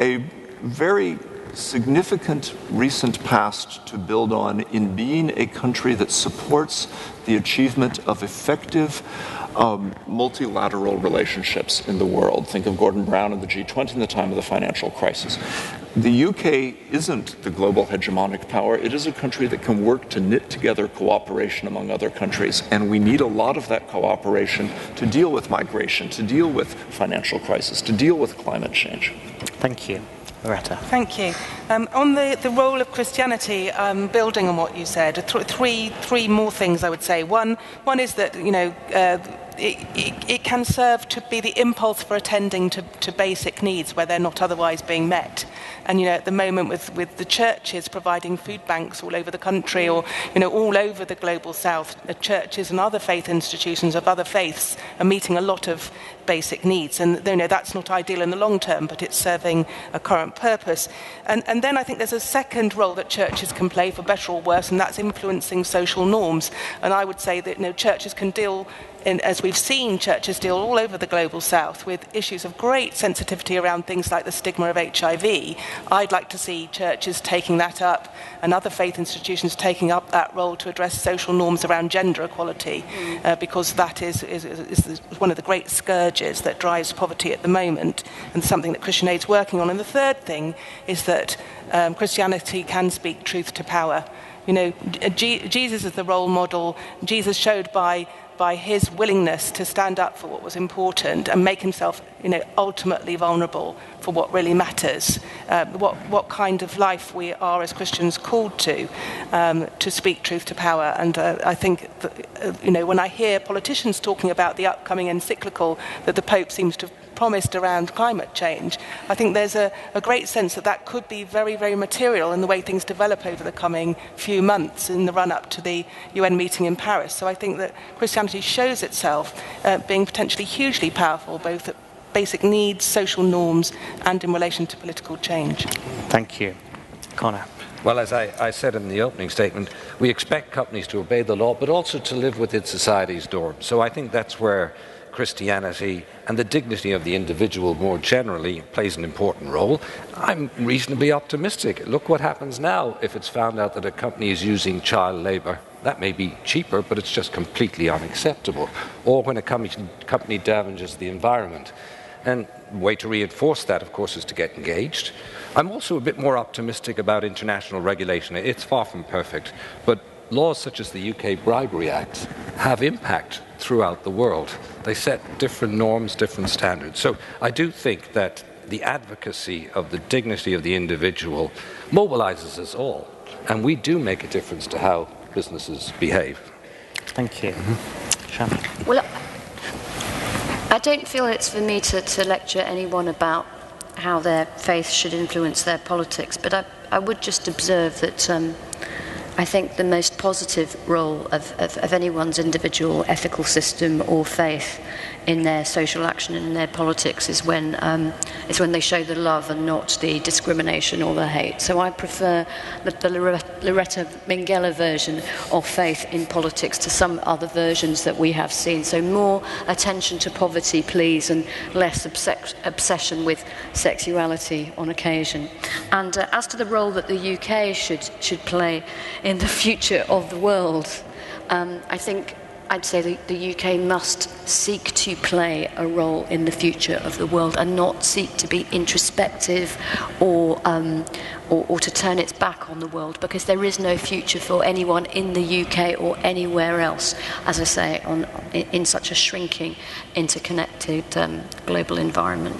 a very significant recent past to build on in being a country that supports the achievement of effective um, multilateral relationships in the world. Think of Gordon Brown and the G20 in the time of the financial crisis. The UK isn't the global hegemonic power. It is a country that can work to knit together cooperation among other countries. And we need a lot of that cooperation to deal with migration, to deal with financial crisis, to deal with climate change. Thank you. Loretta. Thank you. Um, on the, the role of Christianity, um, building on what you said, th- three, three more things I would say. One, one is that, you know, uh, it, it, can serve to be the impulse for attending to, to basic needs where they're not otherwise being met. And you know, at the moment, with, with the churches providing food banks all over the country, or you know, all over the global south, the churches and other faith institutions of other faiths are meeting a lot of basic needs. And you know, that's not ideal in the long term, but it's serving a current purpose. And, and then I think there's a second role that churches can play, for better or worse, and that's influencing social norms. And I would say that you know, churches can deal in, as we've seen churches deal all over the global south with issues of great sensitivity around things like the stigma of HIV, I'd like to see churches taking that up and other faith institutions taking up that role to address social norms around gender equality, uh, because that is, is, is, one of the great scourges that drives poverty at the moment and something that Christian Aid's working on. And the third thing is that um, Christianity can speak truth to power. You know, G- Jesus is the role model. Jesus showed by by his willingness to stand up for what was important and make himself, you know, ultimately vulnerable for what really matters, uh, what, what kind of life we are as Christians called to, um, to speak truth to power. And uh, I think, that, uh, you know, when I hear politicians talking about the upcoming encyclical that the Pope seems to have promised around climate change, I think there's a, a, great sense that that could be very, very material in the way things develop over the coming few months in the run up to the UN meeting in Paris. So I think that Christianity shows itself uh, being potentially hugely powerful, both at basic needs, social norms, and in relation to political change. Thank you. Conor. Well, as I, I, said in the opening statement, we expect companies to obey the law, but also to live within society's norms. So I think that's where Christianity and the dignity of the individual more generally plays an important role. I'm reasonably optimistic. Look what happens now if it's found out that a company is using child labor. That may be cheaper, but it's just completely unacceptable. Or when a company damages the environment. And the way to reinforce that, of course, is to get engaged. I'm also a bit more optimistic about international regulation. It's far from perfect, but laws such as the UK Bribery Act have impact throughout the world. They set different norms, different standards. So I do think that the advocacy of the dignity of the individual mobilizes us all, and we do make a difference to how businesses behave. Thank you. Mm-hmm. Well, I don't feel it's for me to, to lecture anyone about how their faith should influence their politics, but I, I would just observe that um, I think the most positive role of, of, of, anyone's individual ethical system or faith in their social action and in their politics is when, um, is when they show the love and not the discrimination or the hate. So I prefer the, the Loretta Minghella version of faith in politics to some other versions that we have seen. So more attention to poverty, please, and less obsess- obsession with sexuality on occasion. And uh, as to the role that the UK should, should play in the future of the world, um, I think I'd say the, the, UK must seek to play a role in the future of the world and not seek to be introspective or, um, or, or, to turn its back on the world because there is no future for anyone in the UK or anywhere else, as I say, on, in, in such a shrinking, interconnected um, global environment.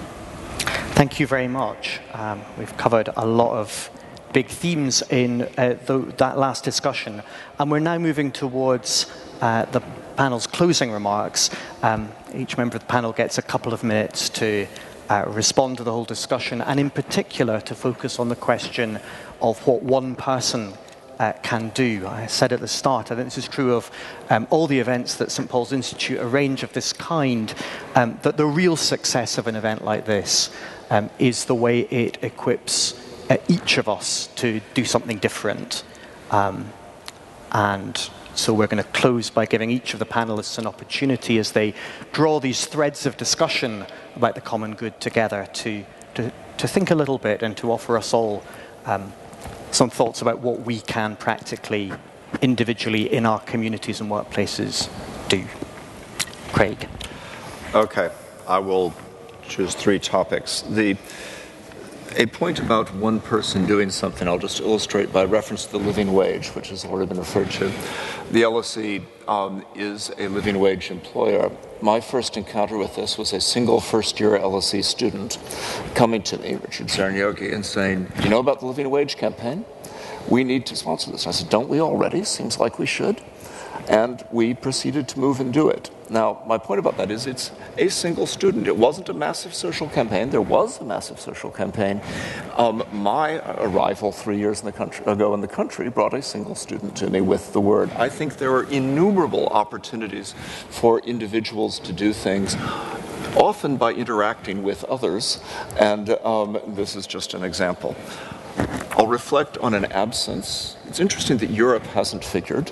Thank you very much. Um, we've covered a lot of big themes in uh, the, that last discussion, and we're now moving towards uh, the panel's closing remarks. Um, each member of the panel gets a couple of minutes to uh, respond to the whole discussion, and in particular to focus on the question of what one person uh, can do. I said at the start, I think this is true of um, all the events that St. Paul's Institute arrange of this kind, um, that the real success of an event like this um, is the way it equips uh, each of us to do something different. Um, and so we're going to close by giving each of the panelists an opportunity as they draw these threads of discussion about the common good together to, to, to think a little bit and to offer us all um, some thoughts about what we can practically, individually, in our communities and workplaces do. Craig. Okay, I will choose three topics. The a point about one person doing something, I'll just illustrate by reference to the living wage, which has already been referred to. The LSE um, is a living wage employer. My first encounter with this was a single first year LSE student coming to me, Richard Czerniawski, and saying, You know about the living wage campaign? We need to sponsor this. I said, Don't we already? Seems like we should. And we proceeded to move and do it. Now, my point about that is it's a single student. It wasn't a massive social campaign. There was a massive social campaign. Um, my arrival three years in country, ago in the country brought a single student to me with the word. I think there are innumerable opportunities for individuals to do things often by interacting with others, and um, this is just an example. I'll reflect on an absence. It's interesting that Europe hasn't figured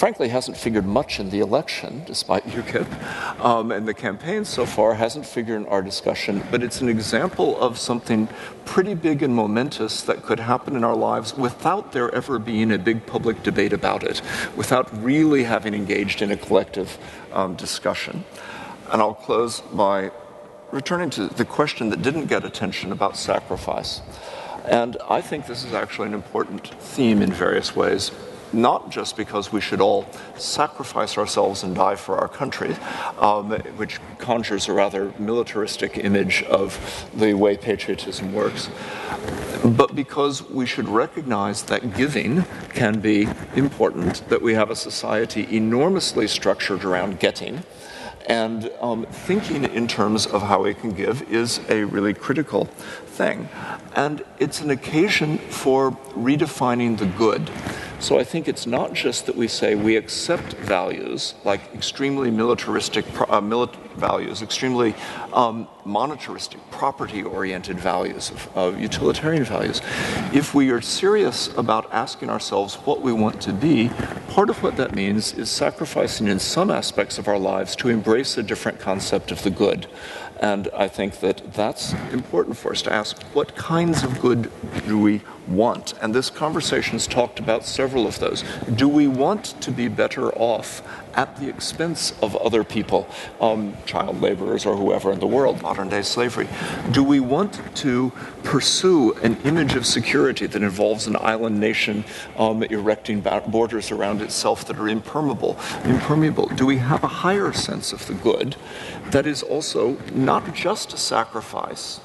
frankly hasn't figured much in the election, despite UKIP, um, and the campaign so far hasn't figured in our discussion, but it's an example of something pretty big and momentous that could happen in our lives without there ever being a big public debate about it, without really having engaged in a collective um, discussion. And I'll close by returning to the question that didn't get attention about sacrifice. And I think this is actually an important theme in various ways not just because we should all sacrifice ourselves and die for our country, um, which conjures a rather militaristic image of the way patriotism works, but because we should recognize that giving can be important, that we have a society enormously structured around getting. And um, thinking in terms of how we can give is a really critical thing. And it's an occasion for redefining the good. So I think it's not just that we say we accept values like extremely militaristic uh, milit- values, extremely um, monetaristic, property oriented values, of, uh, utilitarian values. If we are serious about asking ourselves what we want to be, part of what that means is sacrificing in some aspects of our lives to embrace a different concept of the good. And I think that that's important for us to ask what kinds of good do we want? And this conversation has talked about several of those. Do we want to be better off at the expense of other people, um, child laborers or whoever in the world, modern day slavery? Do we want to pursue an image of security that involves an island nation um, erecting borders around itself that are impermeable? Impermeable. Do we have a higher sense of the good that is also not just a sacrifice?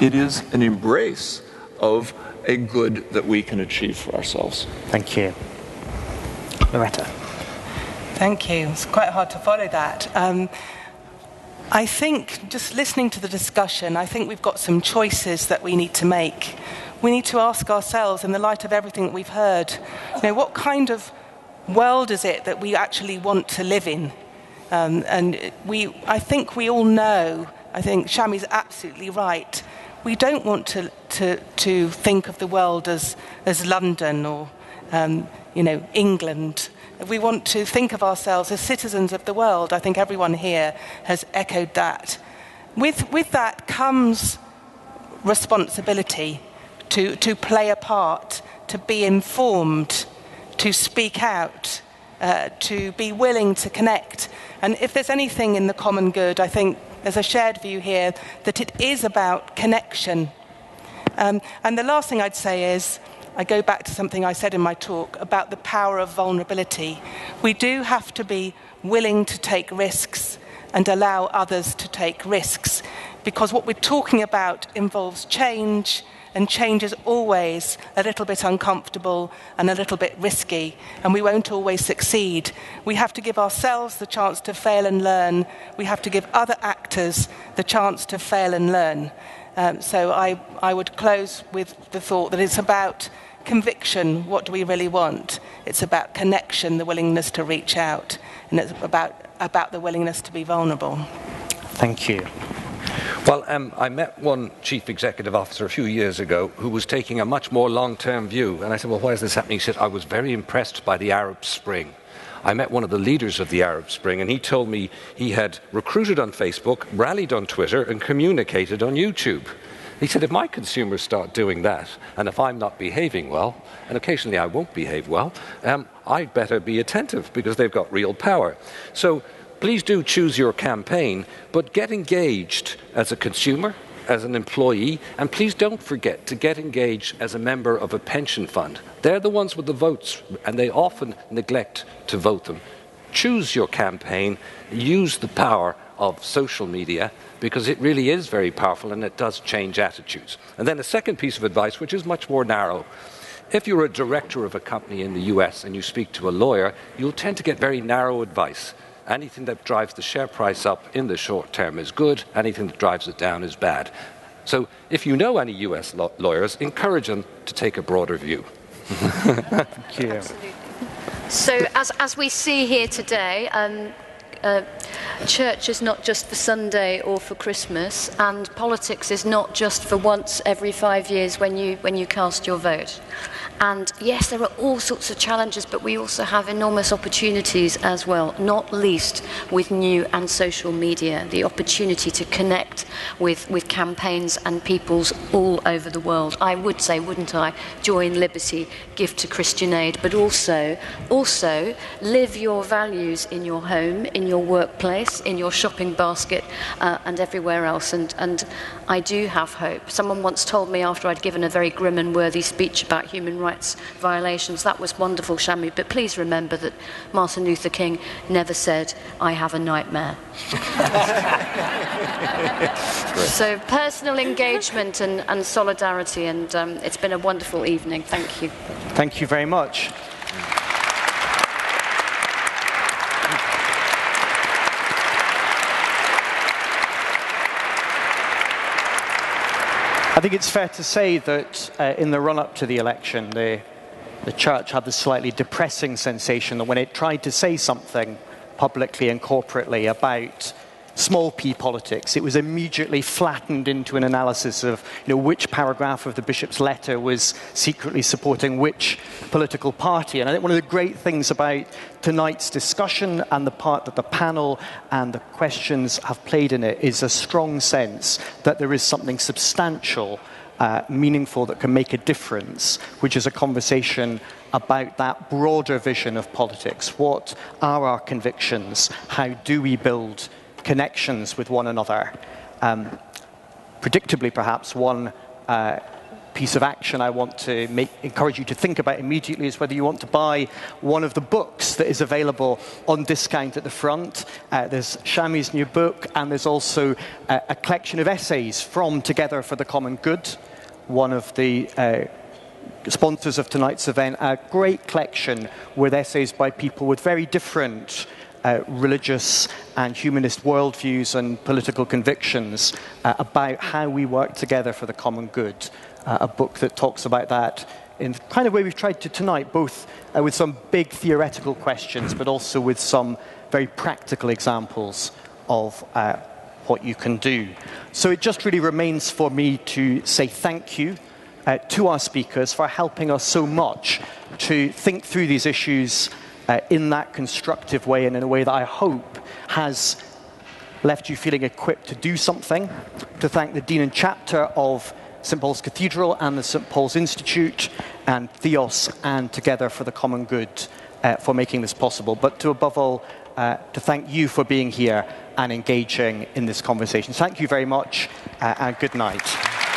It is an embrace of a good that we can achieve for ourselves. Thank you. Loretta. Thank you. It's quite hard to follow that. Um, I think, just listening to the discussion, I think we've got some choices that we need to make. We need to ask ourselves, in the light of everything that we've heard, you know, what kind of world is it that we actually want to live in? Um, and we, I think we all know, I think Shami's absolutely right we don't want to, to, to think of the world as, as London or um, you know, England. We want to think of ourselves as citizens of the world. I think everyone here has echoed that. With, with that comes responsibility to, to play a part, to be informed, to speak out, uh, to be willing to connect. And if there's anything in the common good, I think there's a shared view here that it is about connection. Um, and the last thing I'd say is I go back to something I said in my talk about the power of vulnerability. We do have to be willing to take risks and allow others to take risks because what we're talking about involves change and change is always a little bit uncomfortable and a little bit risky, and we won't always succeed. We have to give ourselves the chance to fail and learn. We have to give other actors the chance to fail and learn. Um, so I, I would close with the thought that it's about conviction what do we really want? It's about connection, the willingness to reach out, and it's about, about the willingness to be vulnerable. Thank you. Well, um, I met one chief executive officer a few years ago who was taking a much more long term view. And I said, Well, why is this happening? He said, I was very impressed by the Arab Spring. I met one of the leaders of the Arab Spring, and he told me he had recruited on Facebook, rallied on Twitter, and communicated on YouTube. He said, if my consumers start doing that, and if I'm not behaving well, and occasionally I won't behave well, um, I'd better be attentive because they've got real power. So please do choose your campaign, but get engaged as a consumer, as an employee, and please don't forget to get engaged as a member of a pension fund. They're the ones with the votes, and they often neglect to vote them. Choose your campaign, use the power of social media because it really is very powerful and it does change attitudes. And then a second piece of advice, which is much more narrow. If you're a director of a company in the US and you speak to a lawyer, you'll tend to get very narrow advice. Anything that drives the share price up in the short term is good, anything that drives it down is bad. So if you know any US lawyers, encourage them to take a broader view. Thank you. Absolutely. So, as, as we see here today, um, uh, church is not just for Sunday or for Christmas, and politics is not just for once every five years when you, when you cast your vote. And yes, there are all sorts of challenges, but we also have enormous opportunities as well, not least with new and social media, the opportunity to connect with, with campaigns and peoples all over the world. I would say, wouldn't I, join Liberty, give to Christian Aid, but also, also live your values in your home, in your workplace, in your shopping basket, uh, and everywhere else. And, and I do have hope. Someone once told me after I'd given a very grim and worthy speech about human rights violations, that was wonderful, Shami, but please remember that Martin Luther King never said, I have a nightmare. so personal engagement and, and solidarity, and um, it's been a wonderful evening. Thank you. Thank you very much. I think it's fair to say that uh, in the run up to the election, the, the church had the slightly depressing sensation that when it tried to say something publicly and corporately about small p politics. It was immediately flattened into an analysis of you know, which paragraph of the bishop's letter was secretly supporting which political party. And I think one of the great things about tonight's discussion and the part that the panel and the questions have played in it is a strong sense that there is something substantial. Uh, meaningful that can make a difference, which is a conversation about that broader vision of politics. What are our convictions? How do we build connections with one another. Um, predictably, perhaps, one uh, piece of action I want to make, encourage you to think about immediately is whether you want to buy one of the books that is available on discount at the front. Uh, there's Shami's new book, and there's also uh, a collection of essays from Together for the Common Good, one of the uh, sponsors of tonight's event, a great collection with essays by people with very different uh, religious and humanist worldviews and political convictions uh, about how we work together for the common good. Uh, a book that talks about that in the kind of way we've tried to tonight, both uh, with some big theoretical questions, but also with some very practical examples of uh, what you can do. So it just really remains for me to say thank you. Uh, to our speakers for helping us so much to think through these issues uh, in that constructive way and in a way that I hope has left you feeling equipped to do something. To thank the Dean and Chapter of St Paul's Cathedral and the St Paul's Institute and Theos and Together for the Common Good uh, for making this possible. But to above all, uh, to thank you for being here and engaging in this conversation. Thank you very much uh, and good night.